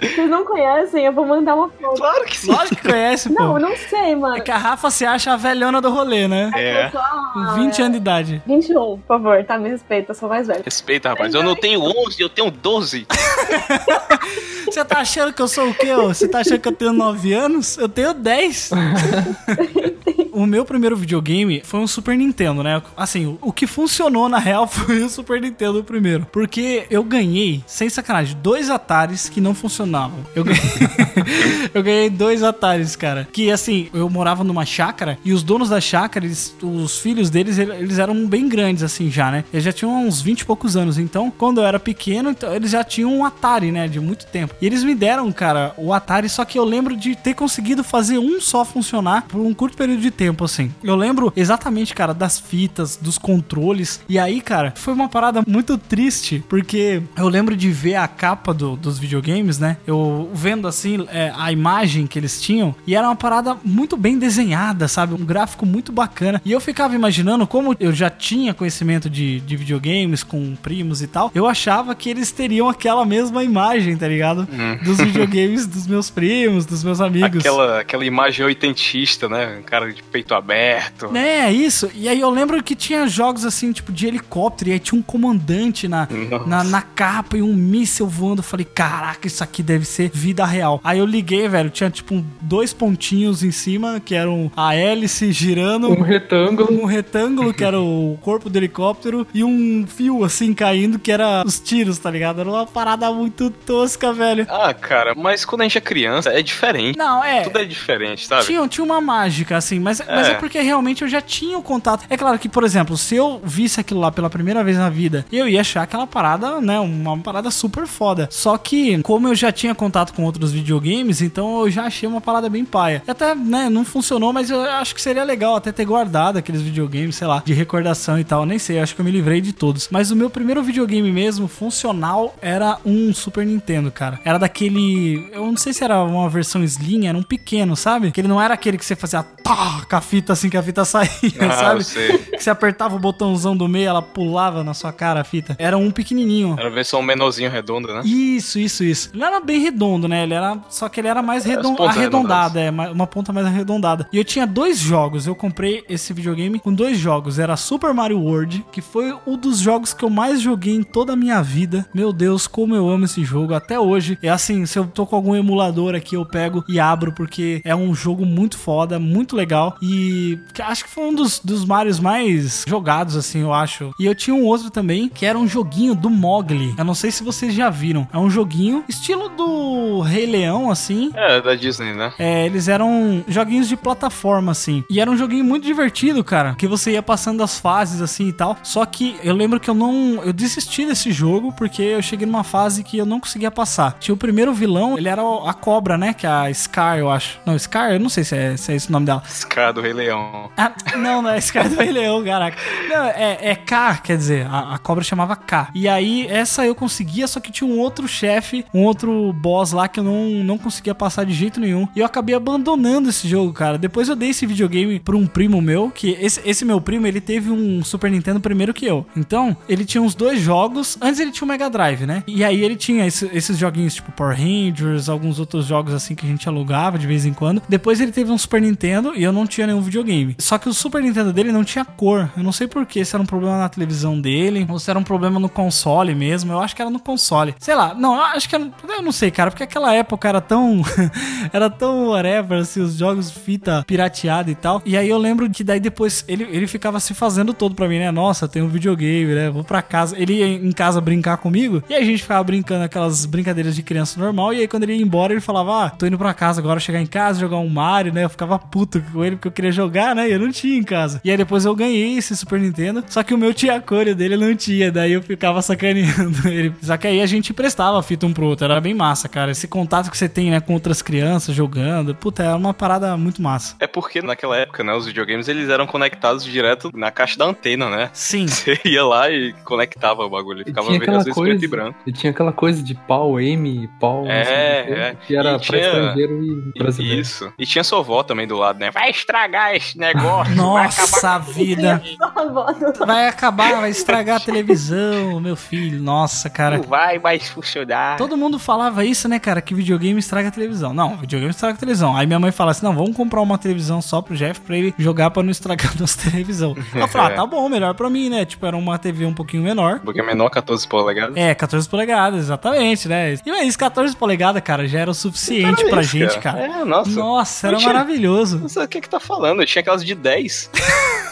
Vocês não conhecem? Eu vou mandar uma foto. Claro que sim. Lógico que conhece, pô. Não, eu não sei, mano. É que a Rafa se acha a velhona do rolê, né? É. Com 20 anos de idade. 21, por favor, tá? Me respeita, eu sou mais velha. Respeita, rapaz. Eu não tenho 11, eu tenho 12. Você tá achando que eu sou o quê? Você tá achando que eu tenho 9 anos? Eu tenho 10. o meu primeiro videogame foi um Super Nintendo, né? Assim, o- que funcionou na real foi o Super Nintendo primeiro. Porque eu ganhei, sem sacanagem, dois Ataris que não funcionavam. Eu ganhei, eu ganhei dois Ataris, cara. Que assim, eu morava numa chácara e os donos da chácara, eles- os filhos deles, ele- eles eram bem grandes, assim, já, né? Eles já tinham uns 20 e poucos anos. Então, quando eu era pequeno, então, eles já tinham um Atari, né? De muito tempo. E eles me deram, cara, o Atari, só que eu lembro de ter conseguido fazer um só funcionar por um curto período de tempo, assim. Eu lembro exatamente, cara, das fitas, dos controles. E aí, cara, foi uma parada muito triste, porque eu lembro de ver a capa do- dos videogames, né? Eu vendo assim é, a imagem que eles tinham, e era uma parada muito bem desenhada, sabe? Um gráfico muito bacana. E eu ficava imaginando, como eu já tinha conhecimento de, de videogames com primos e tal, eu achava que eles teriam aquela mesma imagem, tá ligado? Dos videogames dos meus primos, dos meus amigos. Aquela, aquela imagem oitentista, né? Um cara de peito aberto. É, isso. E aí eu lembro que tinha jogos assim, tipo, de helicóptero, e aí tinha um comandante na, Nossa. na, na capa e um míssil voando. Eu falei, caraca, isso aqui deve ser vida real. Aí eu liguei, velho, tinha tipo dois pontinhos em cima, que eram a hélice girando. Um retângulo. Um retângulo, que era o corpo do helicóptero, e um fio assim caindo, que era os tiros, tá ligado? Era uma parada muito tosca, velho. Ah, cara, mas quando a gente é criança, é diferente. Não, é. Tudo é diferente, sabe? Tinha, tinha uma mágica, assim, mas é. mas é porque realmente eu já tinha o contato. É claro que, por exemplo, se eu visse aquilo lá pela primeira vez na vida, eu ia achar aquela parada, né, uma parada super foda. Só que, como eu já tinha contato com outros videogames, então eu já achei uma parada bem paia. Até, né, não funcionou, mas eu acho que seria legal até ter guardado aqueles videogames, sei lá, de recordação e tal. Nem sei, acho que eu me livrei de todos. Mas o meu primeiro videogame mesmo, funcional, era um Super Nintendo, cara. Era daquele. Eu não sei se era uma versão Slim, era um pequeno, sabe? Que ele não era aquele que você fazia pá, com a fita assim que a fita saía, Ah, sabe? sei. Que você apertava o botãozão do meio, ela pulava na sua cara a fita. Era um pequenininho. Era a versão menorzinho redonda, né? Isso, isso, isso. Ele era bem redondo, né? Ele era. Só que ele era mais as redon... arredondado, é, ma- uma ponta mais arredondada. E eu tinha dois jogos. Eu comprei esse videogame com dois jogos. Era Super Mario World, que foi um dos jogos que eu mais joguei em toda a minha vida. Meu Deus, como eu amo esse jogo até hoje. É assim, se eu tô com algum emulador aqui, eu pego e abro, porque é um jogo muito foda, muito legal. E acho que foi um dos, dos Marios mais jogados, assim, eu acho. E eu tinha um outro também, que era um joguinho do Mogli. Eu não sei se vocês já viram. É um joguinho estilo do Rei Leão, assim. É, da Disney, né? É, eles eram joguinhos de plataforma, assim. E era um joguinho muito divertido, cara. Que você ia passando as fases, assim e tal. Só que eu lembro que eu não. Eu desisti desse jogo porque eu cheguei numa fase que eu não conseguia passar. Tinha o primeiro vilão, ele era a cobra, né? Que é a Scar, eu acho. Não, Scar, eu não sei se é, se é esse o nome dela. Scar do Rei Leão. Ah, não, não é Scar do Rei Leão, caraca. Não, é, é K, quer dizer, a, a cobra chamava K. E aí, essa eu conseguia, só que tinha um outro chefe, um outro boss lá que eu não, não conseguia passar de jeito nenhum. E eu acabei abandonando esse jogo, cara. Depois eu dei esse videogame pra um primo meu, que esse, esse meu primo, ele teve um Super Nintendo primeiro que eu. Então, ele tinha uns dois jogos. Antes ele tinha o Mega Drive, né? E aí ele tinha esse- esses joguinhos tipo Power Rangers, alguns outros jogos assim que a gente alugava de vez em quando. Depois ele teve um Super Nintendo e eu não tinha tinha nenhum videogame. Só que o Super Nintendo dele não tinha cor. Eu não sei porquê, se era um problema na televisão dele, ou se era um problema no console mesmo. Eu acho que era no console. Sei lá, não, acho que era. Eu não sei, cara, porque aquela época era tão. era tão whatever, assim, os jogos fita pirateada e tal. E aí eu lembro que daí depois ele, ele ficava se fazendo todo pra mim, né? Nossa, tem um videogame, né? Vou pra casa. Ele ia em casa brincar comigo e a gente ficava brincando aquelas brincadeiras de criança normal. E aí quando ele ia embora, ele falava: Ah, tô indo pra casa agora, chegar em casa, jogar um Mario, né? Eu ficava puto com ele porque eu queria jogar, né? E eu não tinha em casa. E aí depois eu ganhei esse Super Nintendo, só que o meu tinha cor e o dele não tinha. Daí eu ficava sacaneando ele. Só que aí a gente emprestava a fita um pro outro. Era bem massa, cara. Esse contato que você tem, né, com outras crianças jogando. Puta, é uma parada muito massa. É porque naquela época, né, os videogames eles eram conectados direto na caixa da antena, né? Sim. Você ia lá e conectava o bagulho. E Ficava tinha às aquela vezes preto coisa, e branco. e tinha aquela coisa de pau, M, pau, É, quê, é. que era E pra tinha- estrangeiro e brasileiro. Isso. E tinha sua avó também do lado, né? Vai estragar esse negócio. vai Nossa vida. Nossa, Vai acabar, vai estragar a televisão, meu filho. Nossa, cara. Não vai mais funcionar. Todo mundo falava isso, né, cara? Que videogame estraga a televisão. Não, videogame estraga a televisão. Aí minha mãe fala assim: não, vamos comprar uma televisão só pro Jeff pra ele jogar pra não estragar a nossa televisão. Eu falei, ah, tá bom, melhor pra mim, né? Tipo, era uma TV um pouquinho menor. Porque é menor 14 polegadas. É, 14 polegadas, exatamente, né? E mas 14 polegadas, cara, já era o suficiente Era pra isso, gente, cara. É, nossa. Nossa, era tinha- maravilhoso. Não sei o que que tá falando. Eu tinha aquelas de 10.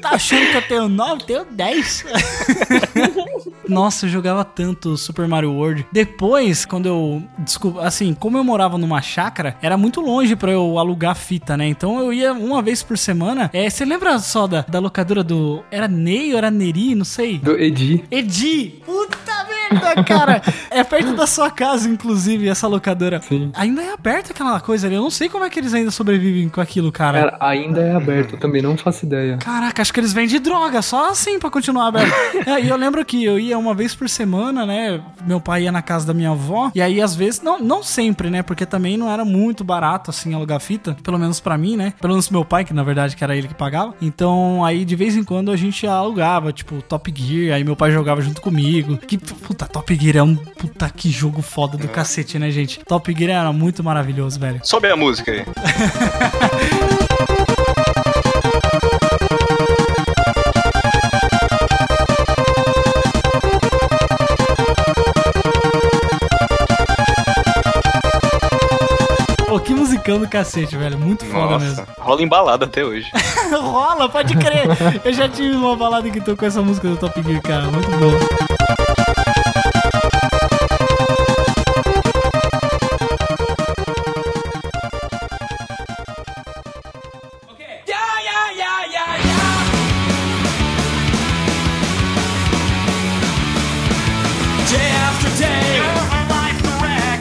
Tá achando que eu tenho 9? Tenho 10. Nossa, eu jogava tanto Super Mario World. Depois, quando eu. Desculpa, assim, como eu morava numa chácara, era muito longe pra eu alugar fita, né? Então eu ia uma vez por semana. É, você lembra só da, da locadora do. Era Ney ou era Neri? Não sei. Do Edi. Edi! Puta merda, cara! é perto da sua casa, inclusive, essa locadora. Sim. Ainda é aberta aquela coisa ali. Eu não sei como é que eles ainda sobrevivem com aquilo, cara. Cara, ainda é aberto, eu também não faço ideia. Caraca, acho que eles vendem droga, só assim pra continuar aberto. É, e eu lembro que eu ia uma vez por semana, né? Meu pai ia na casa da minha avó, e aí às vezes, não, não sempre, né? Porque também não era muito barato assim alugar fita, pelo menos pra mim, né? Pelo menos meu pai, que na verdade que era ele que pagava. Então aí de vez em quando a gente alugava, tipo, Top Gear, aí meu pai jogava junto comigo. Que puta, Top Gear é um puta que jogo foda do cacete, né, gente? Top Gear era muito maravilhoso, velho. Sobe a música aí. Que musicão do cacete, velho. Muito foda mesmo. Nossa, rola embalada até hoje. Rola, pode crer. Eu já tive uma balada que tocou essa música do Top Gear, cara. Muito bom.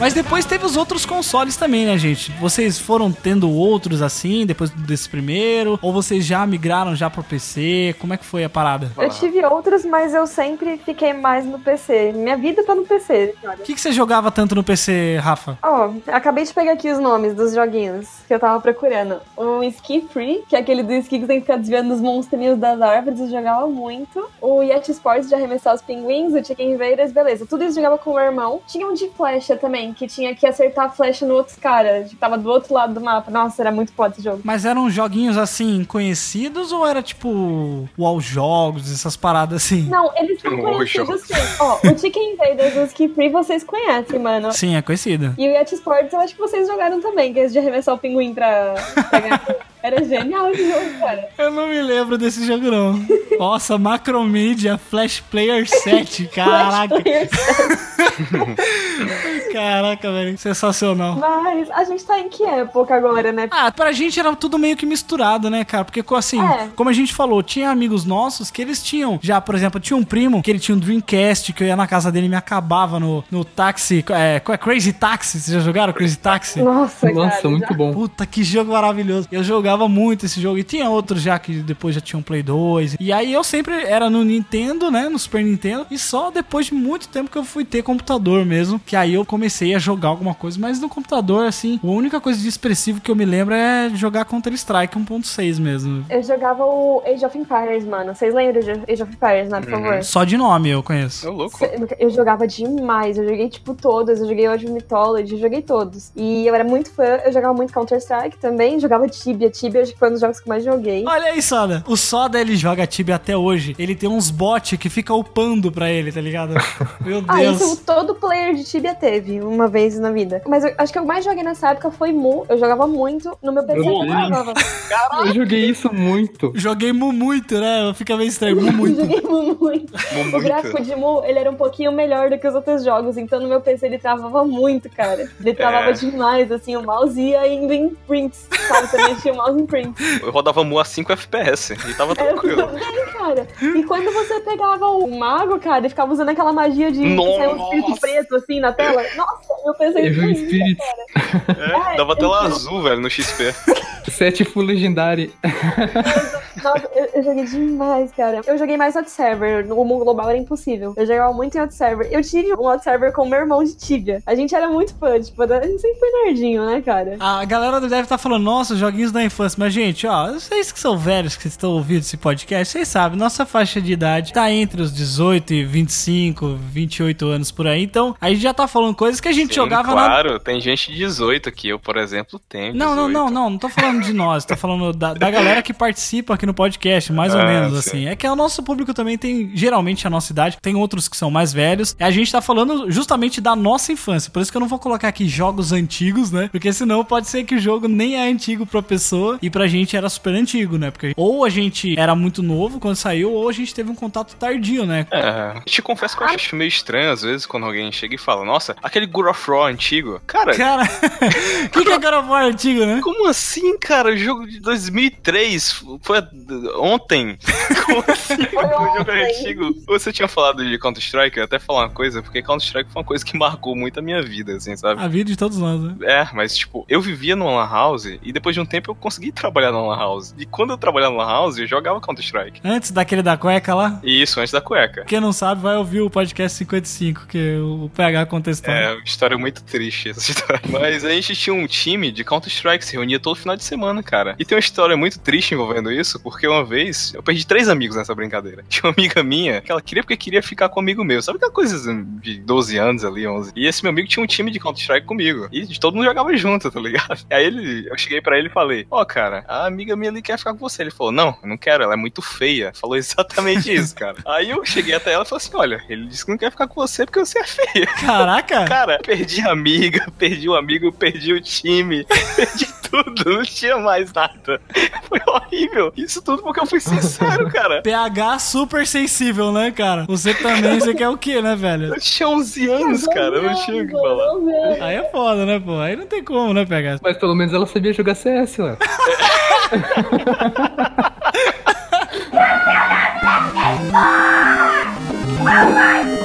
Mas depois teve os outros consoles também, né, gente? Vocês foram tendo outros assim, depois desse primeiro? Ou vocês já migraram já pro PC? Como é que foi a parada? eu tive outros, mas eu sempre fiquei mais no PC. Minha vida tá no PC, cara. O que, que você jogava tanto no PC, Rafa? Ó, acabei de pegar aqui os nomes dos joguinhos que eu tava procurando. O Ski Free, que é aquele do ski que tem que ficar desviando dos monstrinhos das árvores, eu jogava muito. O Yeti Sports de arremessar os pinguins, o Chicken Invaders, beleza. Tudo isso eu jogava com o meu irmão. Tinha um de flecha também, que tinha que acertar a flecha no outro cara, que tava do outro lado do mapa. Nossa, era muito foda esse jogo. Mas eram joguinhos assim, conhecidos ou era tipo Wall Jogos, essas paradas assim? Não, eles são Um conhecidos sim. Ó, o Chicken Invaders e o Ski Free vocês conhecem, mano. Sim, é conhecido. E o Yeti Sports eu acho que vocês jogaram também, que é esse de arremessar o pinguim pra pegar. Era genial esse jogo, cara. Eu não me lembro desse jogo, não. Nossa, Macromedia Flash Player 7. Caraca, Flash Player. caraca, velho. Sensacional. Mas a gente tá em que época agora, né? Ah, pra gente era tudo meio que misturado, né, cara? Porque, assim, É. como a gente falou, tinha amigos nossos que eles tinham. Já, por exemplo, tinha um primo que ele tinha um Dreamcast, que eu ia na casa dele e me acabava no, no táxi. É, qual é? Crazy Taxi? Vocês já jogaram Crazy Taxi? Nossa, Nossa, cara, muito já- bom. Puta, que jogo maravilhoso. Eu jogava muito esse jogo. E tinha outros já que depois já tinham Play 2. E aí eu sempre era no Nintendo, né? No Super Nintendo. E só depois de muito tempo que eu fui ter computador mesmo. Que aí eu comecei a jogar alguma coisa. Mas no computador, assim, a única coisa de expressivo que eu me lembro é jogar Counter-Strike 1.6 mesmo. Eu jogava o Age of Empires, mano. Vocês lembram de Age of Empires, né? Por favor. Só de nome eu conheço. Ô, louco. Eu jogava demais, eu joguei tipo todos, eu joguei Age of Mythology, eu joguei todos. E eu era muito fã, eu jogava muito Counter-Strike também, jogava Tibia. Tibia acho que foi um dos jogos que eu mais joguei. Olha aí, Soda. O Soda, ele joga Tibia até hoje. Ele tem uns bots que fica upando pra ele, tá ligado? Meu Ah, Deus. isso todo player de Tibia teve uma vez na vida. Mas eu acho que eu mais joguei nessa época foi Mu. Eu jogava muito. No meu PC eu não jogava. Eu joguei isso muito. Joguei Mu muito, né? Fica meio estranho. Mu muito. Joguei Mu muito. Muito. O gráfico de Mu, ele era um pouquinho melhor do que os outros jogos, então no meu PC ele travava muito, cara. Ele travava É. demais, assim, o mouse ia indo em prints, sabe? Mexia o mouse em prints. Eu rodava Mu a 5 FPS e tava Eu tranquilo. também, cara. E quando você pegava o mago, cara, e ficava usando aquela magia de que saiu um espírito preto, assim, na tela, nossa, Eu vi um tremia, espírito. É, dava tela azul, velho, no XP. Sete Full Legendary. Nossa, eu, eu joguei demais, cara. Eu joguei mais Server. No mundo global era impossível. Eu jogava muito em Server. Eu tive um Server com meu irmão de Tibia. A gente era muito fã, tipo, a gente sempre foi nerdinho, né, cara? A galera deve estar falando, nossa, joguinhos da infância. Mas, gente, ó, vocês que são velhos que estão ouvindo esse podcast, vocês sabem, nossa faixa de idade tá entre os 18 e 25, 28 anos por aí. Então, a gente já tá falando coisas que a gente Sim, jogava na claro, tem gente de 18 aqui. Eu, por exemplo, tenho. Não, não, 18. não, não, não tô falando de nós, tô falando da, da galera que participa aqui no podcast, mais ou Ah, menos, sim. assim. É que o nosso público também tem, geralmente, a nossa idade, tem outros que são mais velhos. E a gente tá falando justamente da nossa infância, por isso que eu não vou colocar aqui jogos antigos, né? Porque senão pode ser que o jogo nem é antigo pra pessoa e pra gente era super antigo, né? Porque ou a gente era muito novo quando saiu, ou a gente teve um contato tardio, né? É, te confesso que eu acho meio estranho às vezes quando alguém chega e fala, nossa, aquele God of War antigo. Cara, Cara, o que, que é God of War antigo, né? como assim, cara? O jogo de 2003 foi ontem. Como assim? Foi O jogo ontem. é antigo. Você tinha falado de Counter-Strike, eu ia até falar uma coisa, porque Counter-Strike foi uma coisa que marcou muito a minha vida, assim, sabe? A vida de todos nós, né? É, mas tipo, eu vivia numa house e depois de um tempo eu consegui trabalhar na lan house. E quando eu trabalhava na lan house, eu jogava Counter-Strike. Antes daquele da cueca lá, E isso antes da cueca. Quem não sabe, vai ouvir o podcast 55, que o PH contestou. É, uma história muito triste essa história. Mas a gente tinha um time de Counter-Strike, se reunia todo final de semana, cara. E tem uma história muito triste envolvendo isso, porque uma vez eu perdi três amigos nessa brincadeira. Tinha uma amiga minha que ela queria porque queria ficar com um amigo meu. Sabe aquela coisa de 12 anos ali, 11? E esse meu amigo tinha um time de Counter-Strike comigo. E todo mundo jogava junto, tá ligado? Aí ele, eu cheguei pra ele e falei: Ó, cara, a amiga minha ali quer ficar com você. Ele falou: Não, eu não quero, ela é muito feia. Falou exatamente isso, cara. Aí eu cheguei até ela e falei assim: Olha, ele disse que não quer ficar com você porque você é feia. Caraca! Cara, perdi a amiga, perdi o amigo, perdi o time, perdi tudo, não tinha mais nada. Foi horrível. Isso tudo porque eu fui sincero, cara. PH super sensível, né, cara? Você também, você quer o quê, né, velho? Eu tinha 11 anos, cara, eu não tinha o que falar. Aí é foda, né, pô? Aí não tem como, né, PH? Mas pelo menos ela sabia jogar CS, Léo.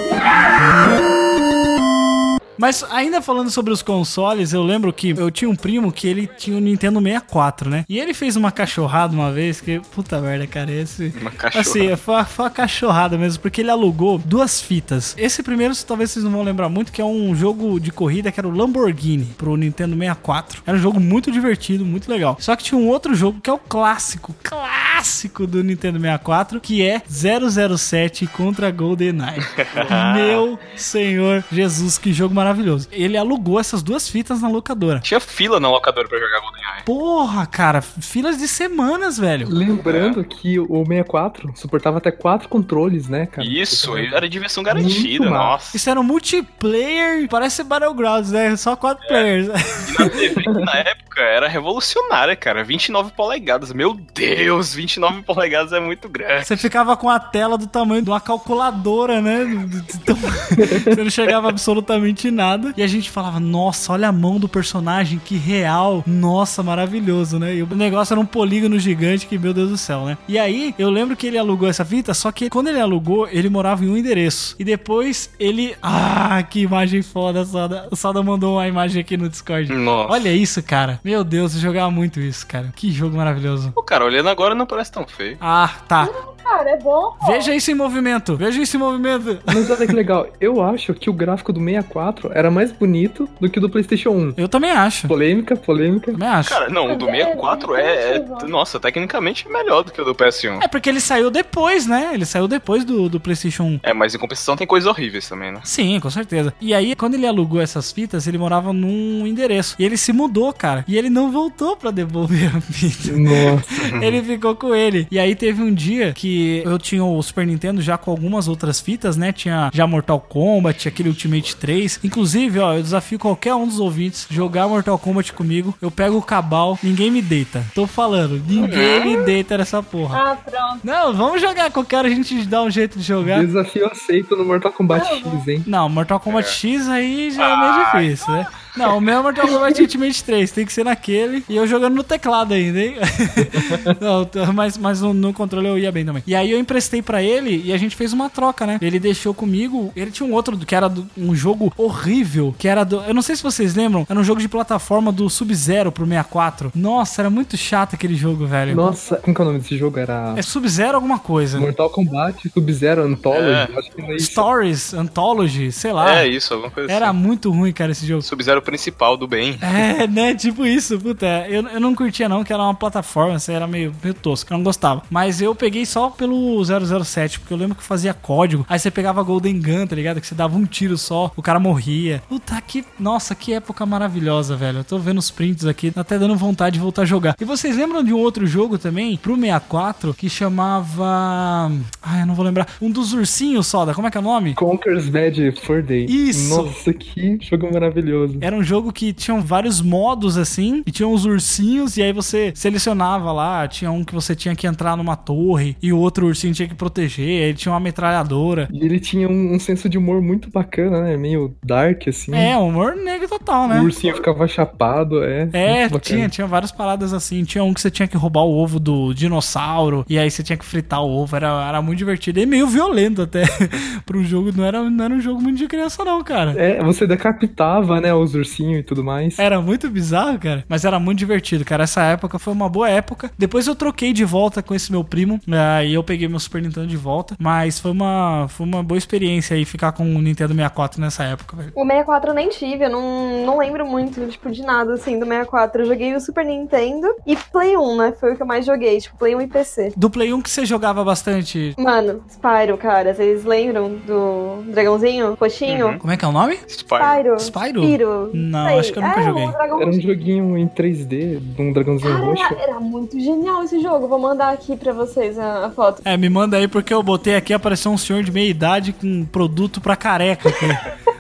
Mas ainda falando sobre os consoles, eu lembro que eu tinha um primo que ele tinha o Nintendo 64, né? E ele fez uma cachorrada uma vez que, puta merda, cara, esse. Uma cachorra. Assim, foi uma, foi uma cachorrada mesmo, porque ele alugou duas fitas. Esse primeiro, talvez vocês não vão lembrar muito, que é um jogo de corrida que era o Lamborghini pro Nintendo 64. Era um jogo muito divertido, muito legal. Só que tinha um outro jogo que é o clássico, clássico do Nintendo 64, que é 007 contra GoldenEye. Meu Senhor Jesus, que jogo maravilhoso. Ele alugou essas duas fitas na locadora. Tinha fila na locadora pra jogar GoldenEye. Porra, cara, filas de semanas, velho. Lembrando que o 64 suportava até quatro controles, né, cara? Isso, era diversão garantida, Muito massa. nossa. Isso era um multiplayer, parece Battlegrounds, né? Só quatro players. E na TV, na época, era revolucionária, cara. 29 polegadas. Meu Deus, 29 polegadas é muito grande. Você ficava com a tela do tamanho de uma calculadora, né? Então, Você não chegava absolutamente nada. E a gente falava, nossa, olha a mão do personagem, que real. Nossa, maravilhoso, né? E o negócio era um polígono gigante, que meu Deus do céu, né? E aí, eu lembro que ele alugou essa fita, só que quando ele alugou, ele morava em um endereço. E depois ele. Ah, que imagem foda, Sada. O Sada mandou uma imagem aqui no Discord. Nossa. Olha isso, cara. Meu Deus, eu jogava muito isso, cara. Que jogo maravilhoso. Pô, cara, olhando agora não parece tão feio. Ah, tá. Cara, é bom. pô. Veja isso em movimento, veja isso em movimento. Mas olha que legal, eu acho que o gráfico do 64 era mais bonito do que o do PlayStation 1. Eu também acho. Polêmica, polêmica. Também acho. Cara, não, o do 64 é, é- Nossa, tecnicamente é melhor do que o do PS1. É porque ele saiu depois, né? Ele saiu depois do, do PlayStation 1. É, mas em compensação tem coisas horríveis também, né? Sim, com certeza. E aí, quando ele alugou essas fitas, ele morava num endereço. E ele se mudou, cara. E ele não voltou pra devolver a fita. Nossa. Ele ficou com ele. E aí teve um dia que eu tinha o Super Nintendo já com algumas outras fitas, né? Tinha já Mortal Kombat, aquele Ultimate 3. Inclusive, ó, eu desafio qualquer um dos ouvintes jogar Mortal Kombat comigo. Eu pego o cabal, ninguém me deita. Tô falando, ninguém me deita nessa porra. Ah, pronto. Não, vamos jogar. Qualquer a gente dá um jeito de jogar. Desafio aceito no Mortal Kombat X, hein? Não, Mortal Kombat X aí já é meio Ah, difícil, né? Não, o meu é Mortal Kombat Ultimate 3, tem que ser naquele. E eu jogando no teclado ainda, hein? não, mas, mas no, no controle eu ia bem também. E aí eu emprestei pra ele e a gente fez uma troca, né? Ele deixou comigo. Ele tinha um outro que era do- um jogo horrível, que era do. Eu não sei se vocês lembram, era um jogo de plataforma do Sub-Zero pro 64. Nossa, era muito chato aquele jogo, velho. Nossa, como que é o nome desse jogo? Era É Sub-Zero alguma coisa. Mortal Kombat Sub-Zero Anthology. É. Acho que era isso. Stories, Anthology, sei lá. É isso, alguma coisa Era assim. muito ruim, cara, esse jogo. Sub-Zero principal do bem. É, né? Tipo isso, puta. Eu, eu não curtia não, que era uma plataforma, assim, era meio, meio tosco, eu não gostava. Mas eu peguei só pelo 007, porque eu lembro que fazia código. Aí você pegava Golden Gun, tá ligado? Que você dava um tiro só, o cara morria. Puta, que... Nossa, que época maravilhosa, velho. Eu tô vendo os prints aqui, tá até dando vontade de voltar a jogar. E vocês lembram de um outro jogo também, pro 64, que chamava... Ai, eu não vou lembrar. Um dos ursinhos, Soda, como é que é o nome? Conker's Bad Fur Day. Isso. Nossa, que jogo maravilhoso. Era um jogo que tinham vários modos assim, e tinha uns ursinhos, e aí você selecionava lá, tinha um que você tinha que entrar numa torre, e o outro ursinho tinha que proteger, aí tinha uma metralhadora. E ele tinha um, um senso de humor muito bacana, né? Meio dark, assim. É, humor negro total, O né? ursinho ficava chapado, é. É, tinha, tinha várias paradas assim. Tinha um que você tinha que roubar o ovo do dinossauro, e aí você tinha que fritar o ovo. Era, era muito divertido. E meio violento até. Pro jogo, não era, não era um jogo muito de criança, não, cara. É, você decapitava, né, os ursinhos e tudo mais. Era muito bizarro, cara. Mas era muito divertido, cara. Essa época foi uma boa época. Depois eu troquei de volta com esse meu primo. Aí eu peguei meu Super Nintendo de volta. Mas foi uma, foi uma boa experiência aí ficar com o Nintendo 64 nessa época, velho. O 64 eu nem tive, eu não, não lembro muito, tipo, de nada, assim, do 64. Eu joguei o Super Nintendo e Play 1, né? Foi o que eu mais joguei, tipo, Play 1 e PC. Do Play 1 que você jogava bastante. Mano, Spyro, cara, vocês lembram do dragãozinho? Roxinho? Como é que é o nome? Spyro. Spyro. Spyro? Spyro. Não, Sei. acho que eu nunca é, joguei. Um dragão Era um joguinho em 3D, de um dragãozinho Cara, roxo. era, era muito genial esse jogo. Vou mandar aqui pra vocês a, a foto. É, me manda aí porque eu botei aqui apareceu um senhor de meia idade com um produto pra careca aqui.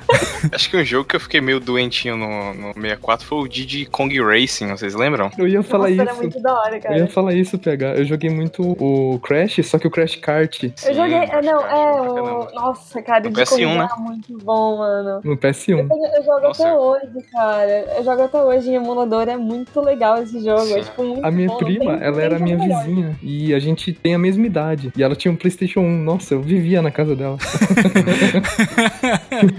Acho que um jogo que eu fiquei meio doentinho no, no 64 foi o Diddy Kong Racing, vocês lembram? Eu ia falar Nossa, era isso. muito da hora, Eu cara. ia falar isso, PH. Eu joguei muito o Crash, só que o Crash Kart Eu joguei. é, não, Crash, é. O... Nossa, cara, No de PS1, corrida né? era muito bom, mano. no PS1. Eu, eu jogo Nossa. até hoje, cara. Eu jogo até hoje em emulador. É muito legal esse jogo. É, Sim. tipo, muito A minha bom, prima, tem- ela tem era minha melhor. vizinha. E a gente tem a mesma idade. E ela tinha um PlayStation 1. Nossa, eu vivia na casa dela.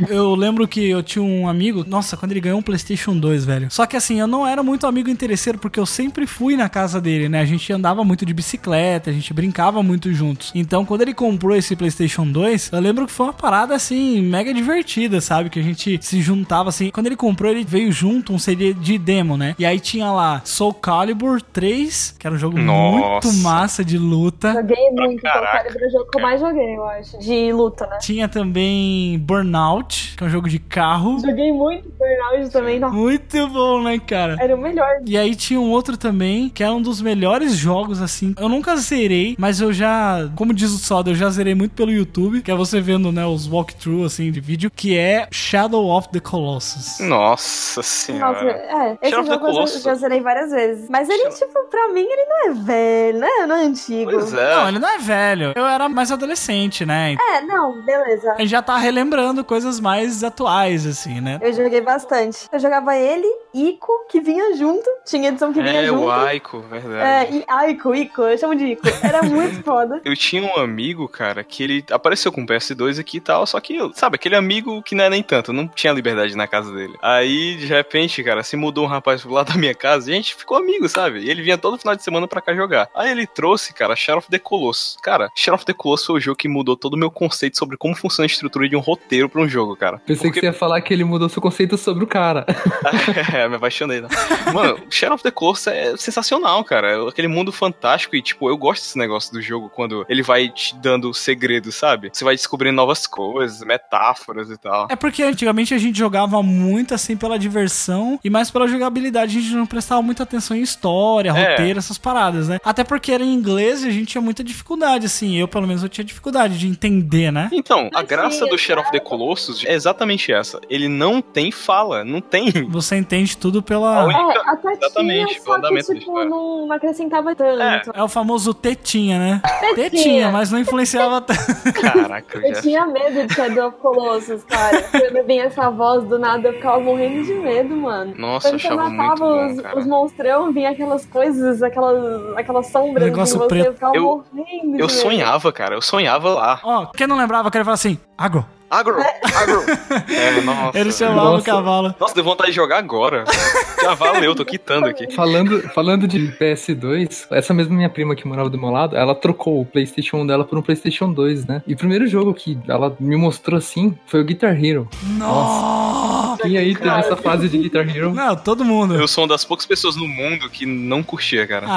eu lembro que eu tinha um amigo, nossa, quando ele ganhou um PlayStation 2, velho. Só que assim, eu não era muito amigo interesseiro porque eu sempre fui na casa dele, né? A gente andava muito de bicicleta, a gente brincava muito juntos. Então, quando ele comprou esse PlayStation 2, eu lembro que foi uma parada assim, mega divertida, sabe? Que a gente se juntava assim. Quando ele comprou, ele veio junto um CD de demo, né? E aí tinha lá Soul Calibur 3, que era um jogo Nossa. muito massa de luta. Joguei muito. Soul. Calibur é o jogo que eu mais joguei, eu acho. De luta, né? Tinha também Burnout, que é um jogo de carro. Joguei muito Burnout também. Nossa, Muito bom, né, cara? era o melhor. E aí tinha um outro também, que era um dos melhores jogos, assim. Eu nunca zerei, mas eu já, como diz o Soda, eu já zerei muito pelo YouTube, que é você vendo, né, os walkthrough, assim, de vídeo, que é Shadow of the Colossus. Nossa Nossa, senhora. é. Esse Shadow of the jogo eu já, Colossus. já zerei várias vezes. Mas ele, tipo, pra mim, ele não é velho, né? Não é antigo. Pois é. Não, ele não é velho. Eu era mais adolescente, né? É, não, beleza. A gente já tá relembrando coisas mais atuais atuais, assim, né? Eu joguei bastante. Eu jogava ele, Ico, que vinha junto. Tinha edição que vinha É, junto. o Aiko, verdade. É, e Aiko, Ico, eu chamo de Ico. Era muito foda. Eu tinha um amigo, cara, que ele apareceu com o PS2 aqui e tal, só que, sabe, aquele amigo que não é nem tanto, não tinha liberdade na casa dele. Aí, de repente, cara, se mudou um rapaz lá da minha casa e a gente ficou amigo, sabe? E ele vinha todo final de semana pra cá jogar. Aí ele trouxe, cara, Shadow of the Colossus. Cara, Shadow of the Colossus foi o jogo que mudou todo o meu conceito sobre como funciona a estrutura de um roteiro pra um jogo, cara. Pensei que você ia falar que ele mudou seu conceito sobre o cara. é, me apaixonei, né? Mano, Shadow of the Colossus é sensacional, cara. É Aquele mundo fantástico e, tipo, eu gosto desse negócio do jogo quando ele vai te dando segredos, sabe? Você vai descobrindo novas coisas, metáforas e tal. É porque antigamente a gente jogava muito assim pela diversão e mais pela jogabilidade. A gente não prestava muita atenção em história, É. roteiro, essas paradas, né? Até porque era em inglês e a gente tinha muita dificuldade, assim. Eu, pelo menos, eu tinha dificuldade de entender, né? Então, a graça do Shadow of the Colossus é exatamente essa. Ele não tem fala, não tem. Você entende tudo pela. Oi. É, até Exatamente, tinha, o só que, andamento da tipo, não, acrescentava tanto. É o famoso tetinha, né? Tetinha, mas não influenciava tanto. Caraca, Eu já. tinha medo de Shadow of Colossus, cara. Quando vinha essa voz do nada, eu ficava morrendo de medo, mano. Nossa, eu Quando você achava muito bom, os, cara. os monstrão, vinha aquelas coisas, aquelas, aquelas sombras Negócio em você, preto. eu ficava Eu- morrendo de Eu sonhava, cara, eu sonhava lá. Ó, quem não lembrava, queria falar assim: agro. Agro, agro. É, nossa. Ele chamava o Nossa. cavalo. Nossa, deu vontade de jogar agora. Já valeu, tô quitando aqui. Falando, falando de PS2, essa mesma minha prima que morava do meu lado, ela trocou o PlayStation 1 dela por um PlayStation 2, né? E o primeiro jogo que ela me mostrou assim foi o Guitar Hero. Nossa! Quem aí teve essa fase de Guitar Hero? Não, todo mundo. Eu sou uma das poucas pessoas no mundo que não curtia, cara. Eu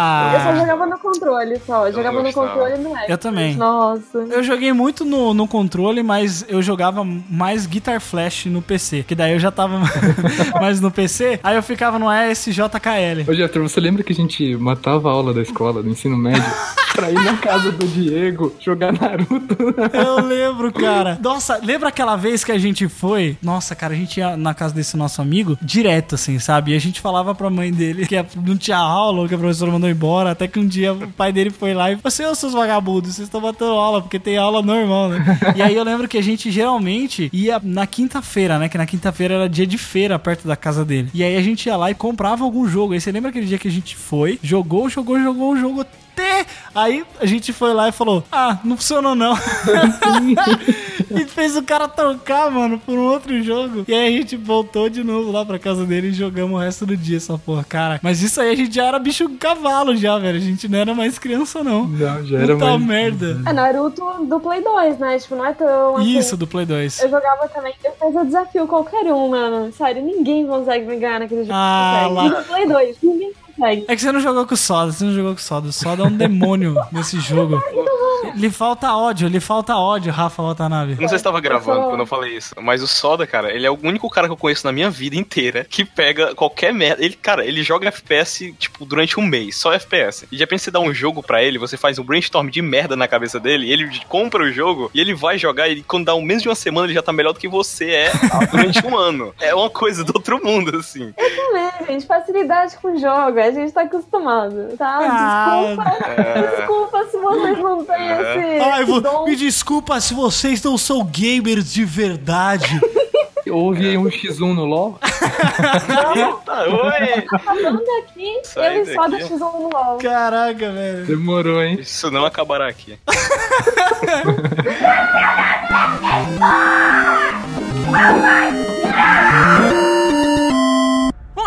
só Ah, jogava no controle, só. Eu jogava no controle e no Xbox. eu também. Nossa. Eu joguei muito no, no controle, mas eu jogava mais Guitar Flash no PC. Que daí eu já tava mais no PC, aí eu ficava no ESJKL. Ô, Jeffter, você lembra que a gente matava a aula da escola, do ensino médio, pra ir na casa do Diego jogar Naruto? Eu lembro, cara. Nossa, lembra aquela vez que a gente foi? Nossa, cara, a gente ia na casa desse nosso amigo direto, assim, sabe? E a gente falava pra mãe dele que não tinha aula, que a professora mandou embora. Até que um dia o pai dele foi lá e falou assim: Ô, seus vagabundos, vocês estão matando aula, porque tem aula normal, né? e aí eu lembro que a gente geralmente ia na quinta-feira, né? Que na quinta-feira era dia de feira perto da casa dele. E aí a gente ia lá e comprava algum jogo. Aí você lembra aquele dia que a gente foi, jogou, jogou, jogou o jogo até. Aí a gente foi lá e falou: Ah, não funcionou não. e fez o cara trocar, mano, por um outro jogo. E aí a gente voltou de novo lá pra casa dele e jogamos o resto do dia essa porra, cara. Mas isso aí a gente já era bicho cavalo já, velho. A gente não era mais criança, não. Não, já era Puta mais... merda. É Naruto do Play 2, né? Tipo, não é tão assim. Isso, do Play 2. Eu jogava também, eu fazia desafio qualquer um, mano. Sério, ninguém consegue me ganhar naquele jogo. Ah, lá. E no Play 2, ninguém consegue. É que você não jogou com o Soda, você não jogou com o Soda. O Soda é um demônio nesse jogo. Lhe falta ódio, lhe falta ódio, Rafa Watanabe. Não sei se tava gravando quando eu falei isso, mas o Soda, cara, ele é o único cara que eu conheço na minha vida inteira que pega qualquer merda. Ele, cara, ele joga FPS, tipo, durante um mês, só FPS. E de repente você dá um jogo pra ele, você faz um brainstorm de merda na cabeça dele, ele compra o jogo e ele vai jogar e quando dá um mês de uma semana ele já tá melhor do que você é durante um ano. É uma coisa do outro mundo, assim. Também, gente, facilidade com o jogo, a gente tá acostumado, tá? Ah, Desculpa, É. desculpa se vocês não têm Uhum. esse, Ai, esse dom. me desculpa se vocês não são gamers de verdade. Houve aí um X1 no LoL? Tá, oi! Falando aqui, Sai eu e só daqui. X1 no LOL. Caraca, velho. Demorou, hein? Isso não acabará aqui.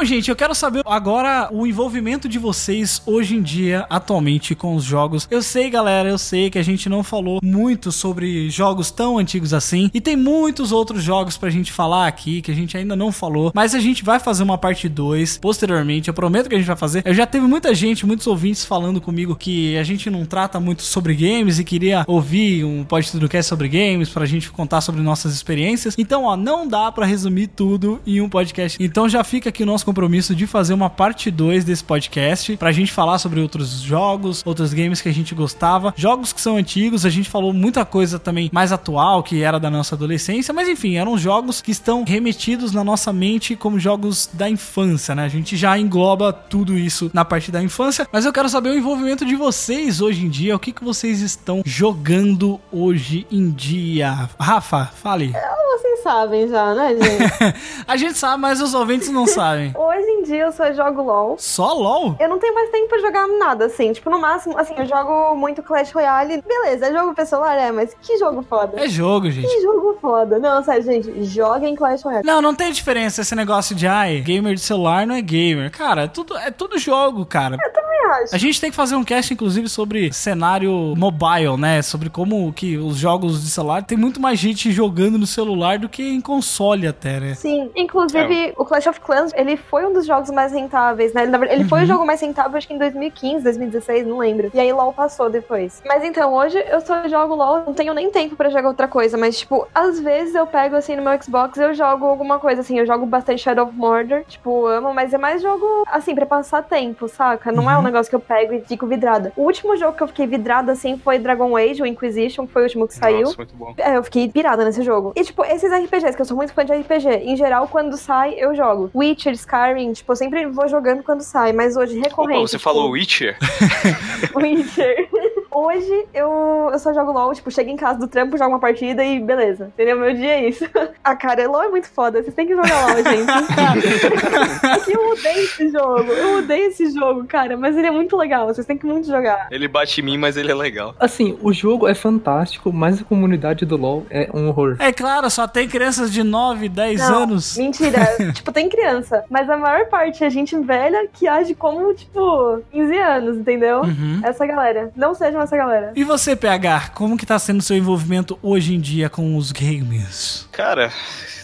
Gente, eu quero saber agora o envolvimento de vocês hoje em dia, atualmente, com os jogos. Eu sei, galera, eu sei que a gente não falou muito sobre jogos tão antigos assim. E tem muitos outros jogos pra gente falar aqui que a gente ainda não falou. Mas a gente vai fazer uma parte 2 posteriormente. Eu prometo que a gente vai fazer. Eu já teve muita gente, muitos ouvintes falando comigo que a gente não trata muito sobre games e queria ouvir um podcast do cast sobre games pra gente contar sobre nossas experiências. Então, ó, não dá pra resumir tudo em um podcast. Então já fica aqui o nosso compromisso de fazer uma parte 2 desse podcast pra gente falar sobre outros jogos, outros games que a gente gostava, jogos que são antigos, a gente falou muita coisa também mais atual que era da nossa adolescência, mas enfim, eram jogos que estão remetidos na nossa mente como jogos da infância, né? A gente já engloba tudo isso na parte da infância, mas eu quero saber o envolvimento de vocês hoje em dia, o que que vocês estão jogando hoje em dia. Rafa, fale. Vou ser sabem já, né, gente? A gente sabe, mas os ouvintes não sabem. Hoje em dia eu só jogo LOL. Só LOL? Eu não tenho mais tempo pra jogar nada, assim. Tipo, no máximo, assim, eu jogo muito Clash Royale. Beleza, é jogo celular, é, mas que jogo foda. É jogo, gente. Que jogo foda. Não, sério, gente, joguem Clash Royale. Não, não tem diferença esse negócio de ai, gamer de celular não é gamer. Cara, é tudo, é tudo jogo, cara. Eu acho. A gente tem que fazer um cast, inclusive, sobre cenário mobile, né? Sobre como que os jogos de celular tem muito mais gente jogando no celular do que em console até, né? Sim, inclusive o Clash of Clans, ele foi um dos jogos mais rentáveis, né? Ele, na verdade, ele foi o jogo mais rentável, acho que em 2015, 2016, não lembro. E aí LoL passou depois. Mas então, hoje eu só jogo LoL, não tenho nem tempo pra jogar outra coisa, mas tipo, às vezes eu pego assim no meu Xbox, eu jogo alguma coisa assim, eu jogo bastante Shadow of Mordor, tipo, amo, mas é mais jogo assim pra passar tempo, saca? Não é um negócio que eu pego e fico vidrada. O último jogo que eu fiquei vidrada assim foi Dragon Age, o Inquisition, que foi o último que saiu. Nossa, muito bom. É, eu fiquei pirada nesse jogo. E, tipo, esses RPGs, que eu sou muito fã de RPG, em geral, quando sai, eu jogo. Witcher, Skyrim, tipo, eu sempre vou jogando quando sai, mas hoje Opa, recorrente. você tipo, falou Witcher? Witcher. Hoje eu, eu só jogo LOL, tipo, chego em casa do trampo, jogo uma partida e beleza. Entendeu? Meu dia é isso. Ah, cara, LOL é muito foda. Vocês têm que jogar LOL, gente. eu odeio esse jogo. Eu odeio esse jogo, cara. Mas ele é muito legal. Vocês têm que muito jogar. Ele bate em mim, mas ele é legal. Assim, o jogo é fantástico, mas a comunidade do LoL é um horror. É claro, só tem crianças de 9, 10 Não, anos. Mentira. tipo, tem criança. Mas a maior parte é gente velha que age como, tipo, 15 anos, entendeu? Uhum. Essa galera. Não sejam essa galera. E você, PH, como que tá sendo seu envolvimento hoje em dia com os games? Cara,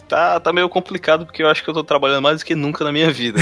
tá, tá meio complicado porque eu acho que eu tô trabalhando mais do que nunca na minha vida.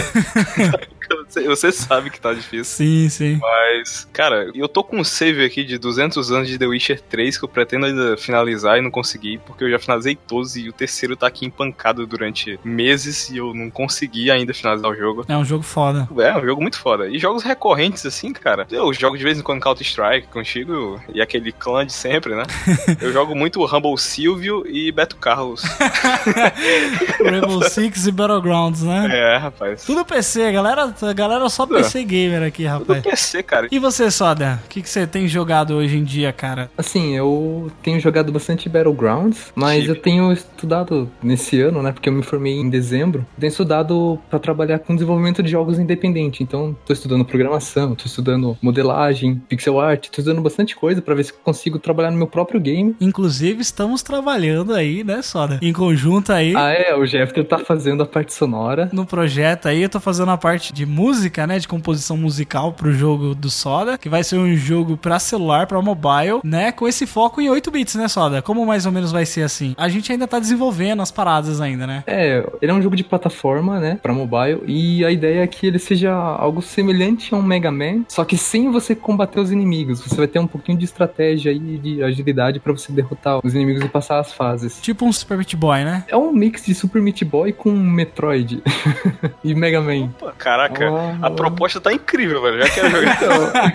Você- Você sabe que tá difícil. Sim, sim. Mas, cara, eu tô com um save aqui de 200 anos de The Witcher 3 que eu pretendo ainda finalizar e não consegui, porque eu já finalizei todos e o terceiro tá aqui empancado durante meses e eu não consegui ainda finalizar o jogo. É um jogo foda. É, um jogo muito foda. E jogos recorrentes, assim, cara. Eu jogo de vez em quando Counter-Strike contigo e aquele clã de sempre, né? Eu jogo muito Rumble Silvio e Beto Carlos. Rainbow Six e Battlegrounds, né? É, rapaz. Tudo PC, galera, a galera só Tudo. PC gamer aqui, Tudo rapaz. PC, cara. E você, Soda? O que, que você tem jogado hoje em dia, cara? Assim, eu tenho jogado bastante Battlegrounds, mas eu tenho estudado nesse ano, né? Porque eu me formei em dezembro. Tenho estudado pra trabalhar com desenvolvimento de jogos independente. Então, tô estudando programação, tô estudando modelagem, pixel art, tô estudando bastante coisa pra ver se eu consigo trabalhar no meu próprio game. Inclusive, estamos trabalhando aí, né, Soda? Em conjunto aí. Ah, é, o Jeffter tá fazendo a parte sonora. No projeto aí, eu tô fazendo a parte de música, né? De composição musical pro jogo do Soda, que vai ser um jogo pra celular, pra mobile, né? Com esse foco em 8 bits, né, Soda? Como mais ou menos vai ser assim? A gente ainda tá desenvolvendo as paradas ainda, né? É, ele é um jogo de plataforma, né, pra mobile, e a ideia é que ele seja algo semelhante a um Mega Man, só que sem você combater os inimigos. Você vai ter um pouquinho de estratégia e de agilidade pra você derrotar os inimigos e passar as fases. Tipo um Super Meat Boy, né? É um mix de Super Meat Boy com Metroid e Mega Man. Pô, caraca, Ah, a proposta tá incrível, velho. Já quero jogar.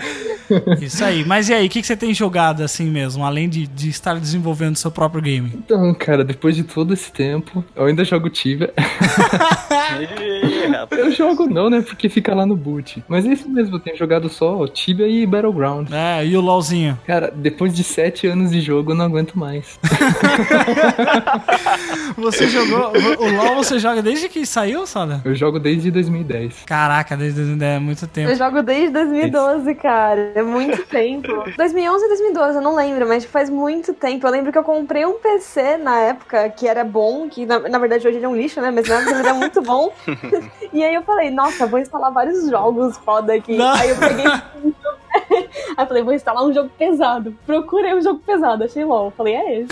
Isso aí. Mas e aí, o que, que você tem jogado assim mesmo? Além de, de estar desenvolvendo seu próprio game? Então, cara, depois de todo esse tempo, eu ainda jogo Tibia. Rapaz. Eu jogo não, né, porque fica lá no boot. Mas é isso mesmo, eu tenho jogado só Tibia e Battleground. É, e o LOLzinho? Cara, depois de sete anos de jogo, eu não aguento mais. Você jogou. O LOL você joga desde que saiu, Soda? Eu jogo desde 2010. Caraca, desde é muito tempo. Eu jogo desde 2012, cara. É muito tempo. 2011 ou 2012, eu não lembro, mas faz muito tempo. Eu lembro que eu comprei um PC na época que era bom, que na, na verdade hoje ele é um lixo, né? Mas na época ele era muito bom. e aí eu falei, nossa, vou instalar vários jogos foda aqui. Não. Aí eu peguei. Aí eu falei, vou instalar um jogo pesado. Procurei um jogo pesado, achei LOL. Falei, é esse.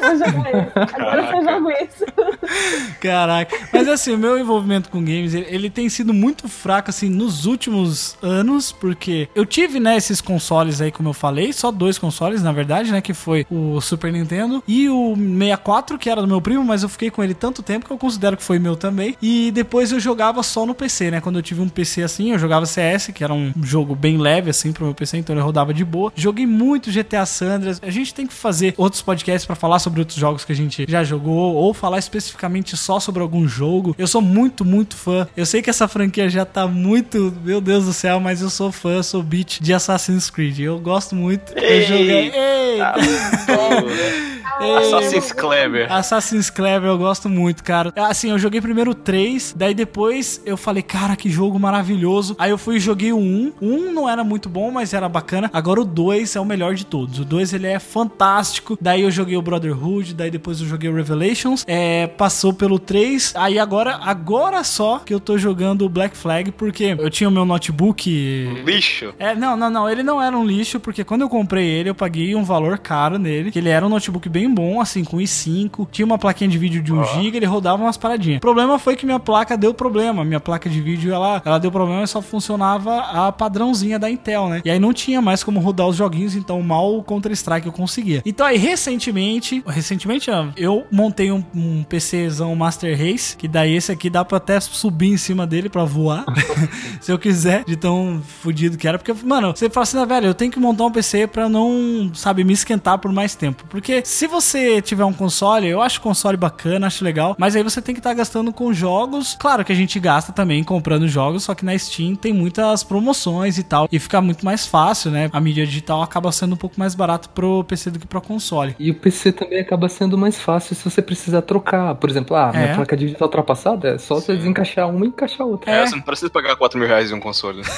Vou jogar esse. Agora eu Caraca. jogo esse. Caraca. Mas assim, o meu envolvimento com games, ele, ele tem sido muito fraco, assim, nos últimos anos, porque eu tive, né, esses consoles aí, como eu falei, só dois consoles, na verdade, né, que foi o Super Nintendo e o 64, que era do meu primo, mas eu fiquei com ele tanto tempo que eu considero que foi meu também. E depois eu jogava só no PC, né, quando eu tive um PC assim, eu jogava CS, que era um jogo bem leve, assim, pro meu PC, então ele rodava de boa. Joguei muito GTA Sandras. A gente tem que fazer outros podcasts pra falar sobre outros jogos que a gente já jogou, ou falar especificamente só sobre algum jogo. Eu sou muito, muito fã. Eu sei que essa franquia já tá muito, meu Deus do céu, mas eu sou fã, eu sou beat de Assassin's Creed. Eu gosto muito. Eu joguei. Ei! Tá, pô. Assassin's Clever. Assassin's Creed eu gosto muito, cara. Assim, eu joguei primeiro o 3, daí depois eu falei, cara, que jogo maravilhoso. Aí eu fui e joguei o 1. O 1 não era muito bom, mas era bacana. Agora o 2 é o melhor de todos. O 2 ele é fantástico. Daí eu joguei o Brotherhood, daí depois eu joguei o Revelations. É, passou pelo 3. Aí agora, agora só que eu tô jogando o Black Flag, porque eu tinha o meu notebook. Lixo. É, não, não, não. Ele não era um lixo, porque quando eu comprei ele, eu paguei um valor caro nele. Que ele era um notebook bem bom, assim, com i5. Tinha uma plaquinha de vídeo de 1 GB, ele rodava umas paradinhas. O problema foi que minha placa deu problema. Minha placa de vídeo, ela, ela deu problema e só funcionava a padrãozinha da Intel, né? E aí não tinha mais como rodar os joguinhos, então mal o Counter-Strike eu conseguia. Então aí, recentemente, recentemente eu montei um, um PCzão Master Race, que daí esse aqui dá pra até subir em cima dele pra voar, se eu quiser, de tão fudido que era. Porque, mano, você fala assim, ah, velho, eu tenho que montar um PC pra não, sabe, me esquentar por mais tempo. Porque se você tiver um console, eu acho o console bacana, acho legal, mas aí você tem que estar gastando com jogos. Claro que a gente gasta também comprando jogos, só que na Steam tem muitas promoções e tal, e fica muito mais fácil, né? A mídia digital acaba sendo um pouco mais barato pro PC do que pro console. E o PC também acaba sendo mais fácil se você precisar trocar. Por exemplo, ah, minha É. placa de vídeo tá ultrapassada, é só você desencaixar uma e encaixar outra. É, você não precisa pagar 4 mil reais em um console.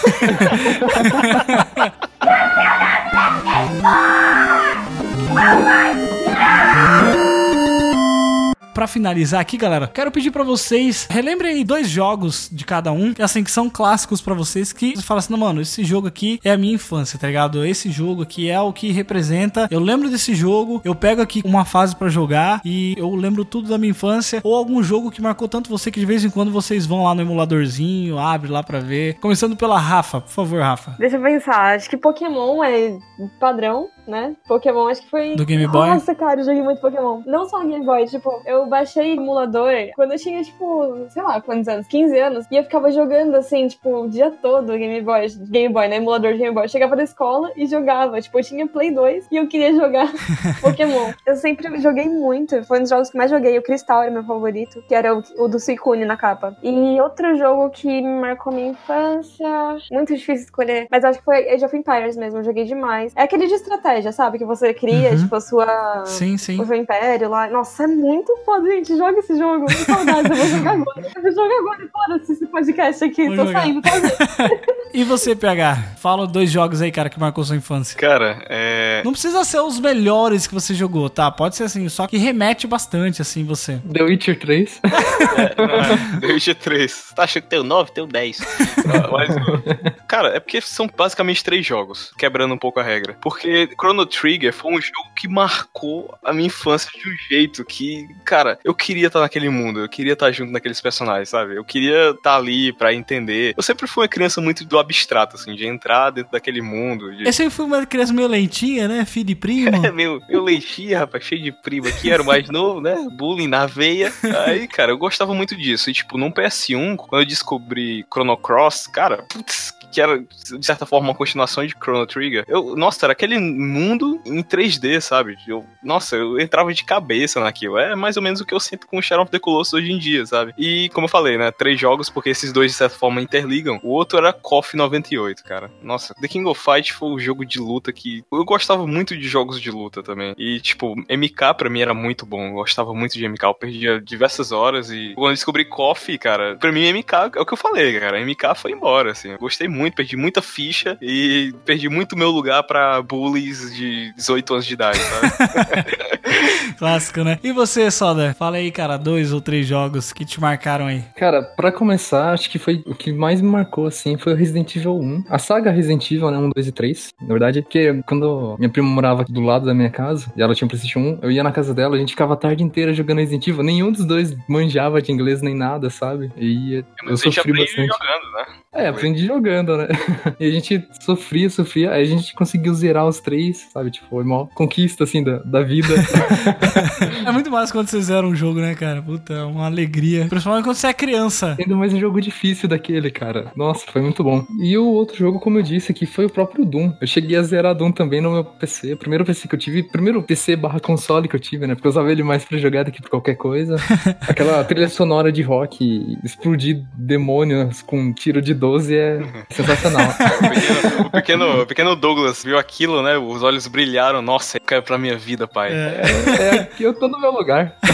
Pra finalizar aqui, galera, quero pedir pra vocês relembrem aí dois jogos de cada um, que assim que são clássicos pra vocês que você fala assim, mano, esse jogo aqui é a minha infância, tá ligado? Esse jogo aqui é o que representa. Eu lembro desse jogo, eu pego aqui uma fase pra jogar e eu lembro tudo da minha infância ou algum jogo que marcou tanto você que de vez em quando vocês vão lá no emuladorzinho, abre lá pra ver. Começando pela Rafa, por favor, Rafa. Deixa eu pensar, acho que Pokémon é padrão, né? Pokémon acho que foi. Do Game Boy? Nossa, cara, eu joguei muito Pokémon. Não só Game Boy, tipo, eu baixei emulador quando eu tinha, tipo, sei lá, quantos anos? 15 anos. E eu ficava jogando assim, tipo, o dia todo Game Boy, Game Boy, né? Emulador de Game Boy. Eu chegava da escola e jogava. Tipo, eu tinha Play 2 e eu queria jogar Pokémon. Eu sempre joguei muito. Foi um dos jogos que mais joguei. O Cristal era meu favorito, que era o, o do Suicune na capa. E outro jogo que me marcou minha infância. Muito difícil escolher. Mas acho que foi Age of Empires mesmo. Eu joguei demais. É aquele de estratégia, sabe? Que você cria, Uhum. tipo, a sua. Sim, sim. O seu império lá. Nossa, é muito foda, gente. Joga esse jogo. Que saudade, eu vou jogar agora. Eu vou jogar agora. Foda-se esse podcast aqui. Vou Tô jogar. saindo, tá? E você, PH? Fala dois jogos aí, cara, que marcou sua infância. Cara, é. Não precisa ser os melhores que você jogou, tá? Pode ser assim, só que remete bastante, assim, você. The Witcher 3. The Witcher 3. Tá achando que tem o 9? Tem o 10. Ah, Mas, cara, é porque são basicamente três jogos, quebrando um pouco a regra. Porque Chrono Trigger foi um jogo que marcou a minha infância de um jeito que, cara, eu queria estar naquele mundo, eu queria estar junto naqueles personagens, sabe? Eu queria estar ali pra entender. Eu sempre fui uma criança muito do abstrato, assim, de entrar dentro daquele mundo. De... Eu sempre fui uma criança meio lentinha, né? Filho de primo. É, meu, meu leitinho, rapaz, cheio de prima aqui, era o mais novo, né? Bullying na veia. Aí, cara, eu gostava muito disso. E, tipo, num PS1, quando eu descobri Chrono Cross, cara, putz, que era, de certa forma, uma continuação de Chrono Trigger. Eu, nossa, era aquele mundo em 3D, sabe? Eu, nossa, eu entrava de cabeça naquilo. É mais ou menos o que eu sinto com o Shadow of the Colossus hoje em dia, sabe? E, como eu falei, né? Três jogos, porque esses dois, de certa forma, interligam. O outro era KOF 98, cara. Nossa, The King of Fight foi o jogo de luta que... Eu gostava muito de jogos de luta também. E, tipo, MK pra mim era muito bom. Eu gostava muito de MK. Eu perdia diversas horas e... Quando eu descobri KOF, cara, pra mim MK é o que eu falei, cara. MK foi embora, assim. Eu gostei muito, perdi muita ficha e perdi muito meu lugar pra bullies de 18 anos de idade, sabe? Clássico, né? E você, Soda? Fala aí, cara, dois ou três jogos que te marcaram aí. Cara, pra começar, acho que foi o que mais me marcou, assim, foi o Resident Evil 1. A saga Resident Evil, né? 1, 2 e 3. Na verdade, porque quando minha prima morava aqui do lado da minha casa, e ela tinha um PlayStation 1, eu ia na casa dela, a gente ficava a tarde inteira jogando Resident Evil. Nenhum dos dois manjava de inglês nem nada, sabe? E eu gente sofri bastante. jogando, né? É, aprendi jogando, né? e a gente sofria, sofria, aí a gente conseguiu zerar os três, sabe? Tipo, foi uma conquista, assim, da, da vida. É muito massa quando você zera um jogo, né, cara? Puta, é uma alegria. Principalmente quando você é criança. Ainda mais um jogo difícil daquele, cara. Nossa, foi muito bom. E o outro jogo, como eu disse aqui, foi o próprio Doom. Eu cheguei a zerar Doom também no meu PC. O primeiro PC que eu tive, primeiro PC barra console que eu tive, né? Porque eu usava ele mais pra jogar do que pra qualquer coisa. Aquela trilha sonora de rock, explodir demônios com um tiro de 12 é sensacional. O pequeno, o pequeno, o pequeno Douglas viu aquilo, né? Os olhos brilharam. Nossa, caiu pra minha vida, pai. é, aqui eu tô no meu lugar.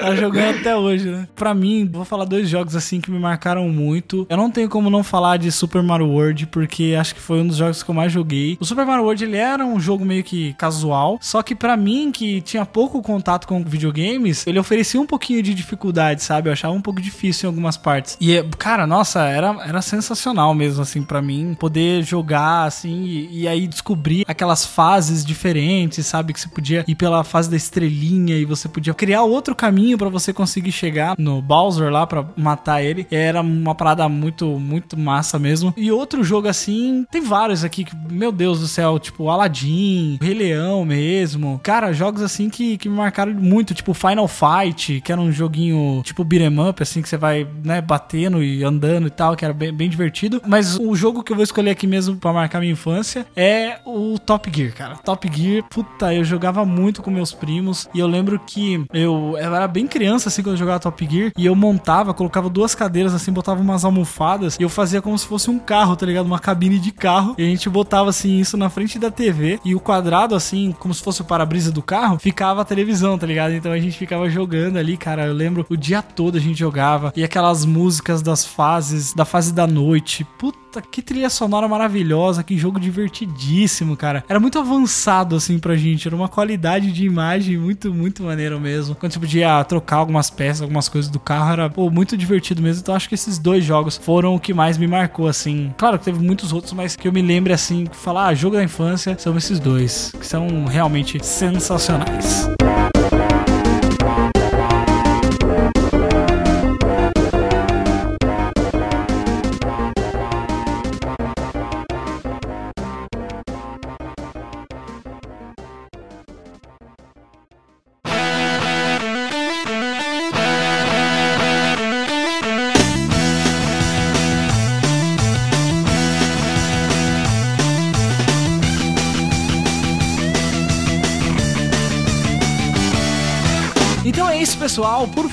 Tá jogando até hoje, né? Pra mim, vou falar dois jogos assim que me marcaram muito. Eu não tenho como não falar de Super Mario World, porque acho que foi um dos jogos que eu mais joguei. O Super Mario World, ele era um jogo meio que casual, só que pra mim, que tinha pouco contato com videogames, ele oferecia um pouquinho de dificuldade, sabe? Eu achava um pouco difícil em algumas partes. E, cara, nossa, era, era sensacional mesmo, assim, pra mim, poder jogar, assim, e, e aí descobrir aquelas fases diferentes, sabe? Que você podia ir pela fase da estrelinha e você podia criar outro caminho pra você conseguir chegar no Bowser lá pra matar ele. Era uma parada muito, muito massa mesmo. E outro jogo assim, tem vários aqui que, meu Deus do céu, tipo Aladdin, Rei Leão mesmo. Cara, jogos assim que, que me marcaram muito, tipo Final Fight, que era um joguinho tipo beat'em up, assim, que você vai, né, batendo e andando e tal, que era bem, bem divertido. Mas o jogo que eu vou escolher aqui mesmo pra marcar minha infância é o Top Gear, cara. Top Gear, puta, eu jogava muito com meus primos e eu lembro que eu, eu era bem criança, assim, quando eu jogava Top Gear e eu montava, colocava duas cadeiras, assim, botava umas almofadas e eu fazia como se fosse um carro, tá ligado? Uma cabine de carro e a gente botava, assim, isso na frente da TV e o quadrado, assim, como se fosse o para-brisa do carro, ficava a televisão, tá ligado? Então a gente ficava jogando ali, cara. Eu lembro o dia todo a gente jogava e aquelas músicas das fases, da fase da noite. Puta, que trilha sonora maravilhosa, que jogo divertidíssimo, cara. Era muito avançado, assim, pra gente. Era uma qualidade de imagem muito, muito maneiro mesmo. Quando você podia trocar algumas peças, algumas coisas do carro, era, pô, muito divertido mesmo. Então acho que esses dois jogos foram o que mais me marcou, assim. Claro que teve muitos outros, mas que eu me lembre, assim, falar, ah, jogo da infância, são esses dois, que são realmente sensacionais. Então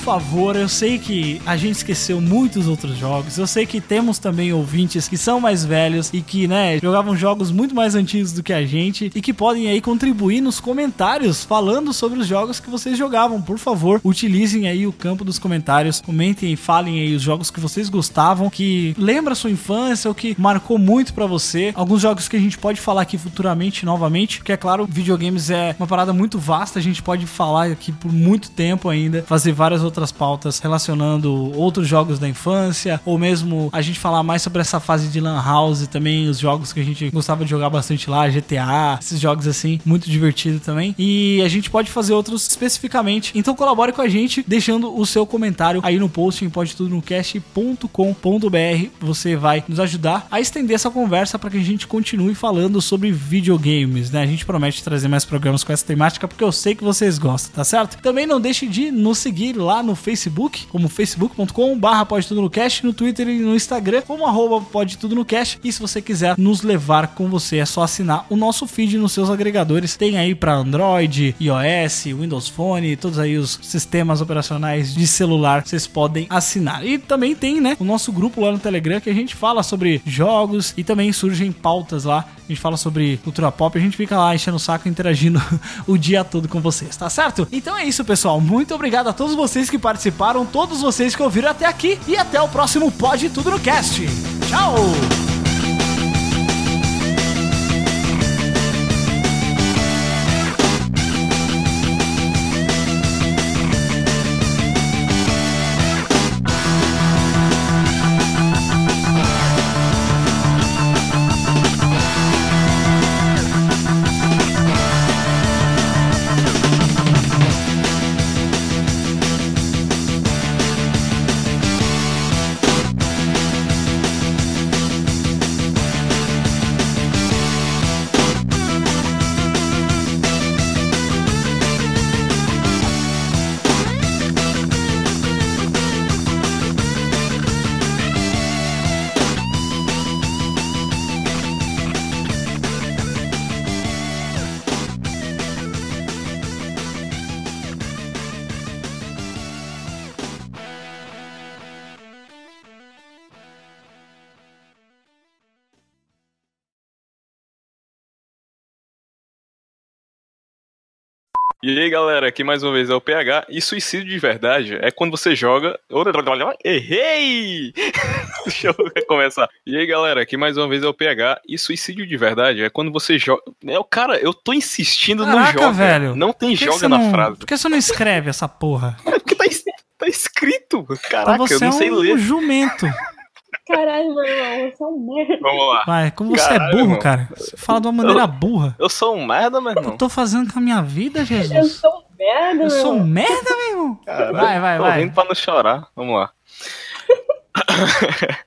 favor, eu sei que a gente esqueceu muitos outros jogos. Eu sei que temos também ouvintes que são mais velhos e que, né, jogavam jogos muito mais antigos do que a gente e que podem aí contribuir nos comentários falando sobre os jogos que vocês jogavam. Por favor, utilizem aí o campo dos comentários, comentem e falem aí os jogos que vocês gostavam, que lembra a sua infância ou que marcou muito pra você. Alguns jogos que a gente pode falar aqui futuramente novamente, porque é claro, videogames é uma parada muito vasta, a gente pode falar aqui por muito tempo ainda, fazer várias outras pautas relacionando outros jogos da infância, ou mesmo a gente falar mais sobre essa fase de Lan House também, os jogos que a gente gostava de jogar bastante lá, GTA, esses jogos assim, muito divertido também. E a gente pode fazer outros especificamente. Então colabore com a gente, deixando o seu comentário aí no post em podtudonocast.com.br. Você vai nos ajudar a estender essa conversa para que a gente continue falando sobre videogames, né? A gente promete trazer mais programas com essa temática porque eu sei que vocês gostam, tá certo? Também não deixe de nos seguir lá no Facebook, como facebook.com barra pode tudo no cast, no Twitter e no Instagram, como arroba pode tudo no cast. E se você quiser nos levar com você, é só assinar o nosso feed nos seus agregadores. Tem aí para Android, iOS, Windows Phone, todos aí os sistemas operacionais de celular, vocês podem assinar. E também tem, né, o nosso grupo lá no Telegram que a gente fala sobre jogos e também surgem pautas lá. A gente fala sobre cultura pop, a gente fica lá enchendo o saco, interagindo o dia todo com vocês, tá certo? Então é isso, pessoal. Muito obrigado a todos vocês que participaram, todos vocês que ouviram até aqui e até o próximo Pode Tudo no Cast. Tchau! E aí, galera, aqui mais uma vez é o PH. E suicídio de verdade é quando você joga. Errei! Deixa eu começar. E aí, galera, aqui mais uma vez é o PH. E suicídio de verdade é quando você joga. É, o cara, eu tô insistindo no Caraca, joga. velho. Não tem joga na não- frase. Por que você não escreve essa porra? É porque tá, tá escrito. Então Caraca, você eu não é sei um ler. jumento. Caralho, meu irmão, você é um merda. Vamos lá. Vai, como você Caralho, é burro, irmão. cara. Você fala de uma maneira burra. Eu sou um merda, meu O que eu irmão. tô fazendo com a minha vida, Eu Jesus? sou um merda, Eu meu sou um irmão. merda, meu irmão. Caralho, Vai, vai, tô vai. rindo pra não chorar. Vamos lá.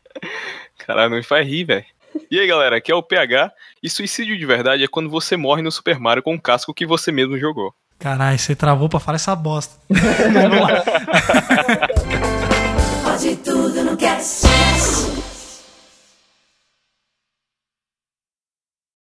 Caralho, não me faz rir, velho. E aí, galera, aqui é o PH. E suicídio de verdade é quando você morre no Super Mario com um casco que você mesmo jogou. Caralho, você travou pra falar essa bosta. Vamos lá. Pode tudo no cast.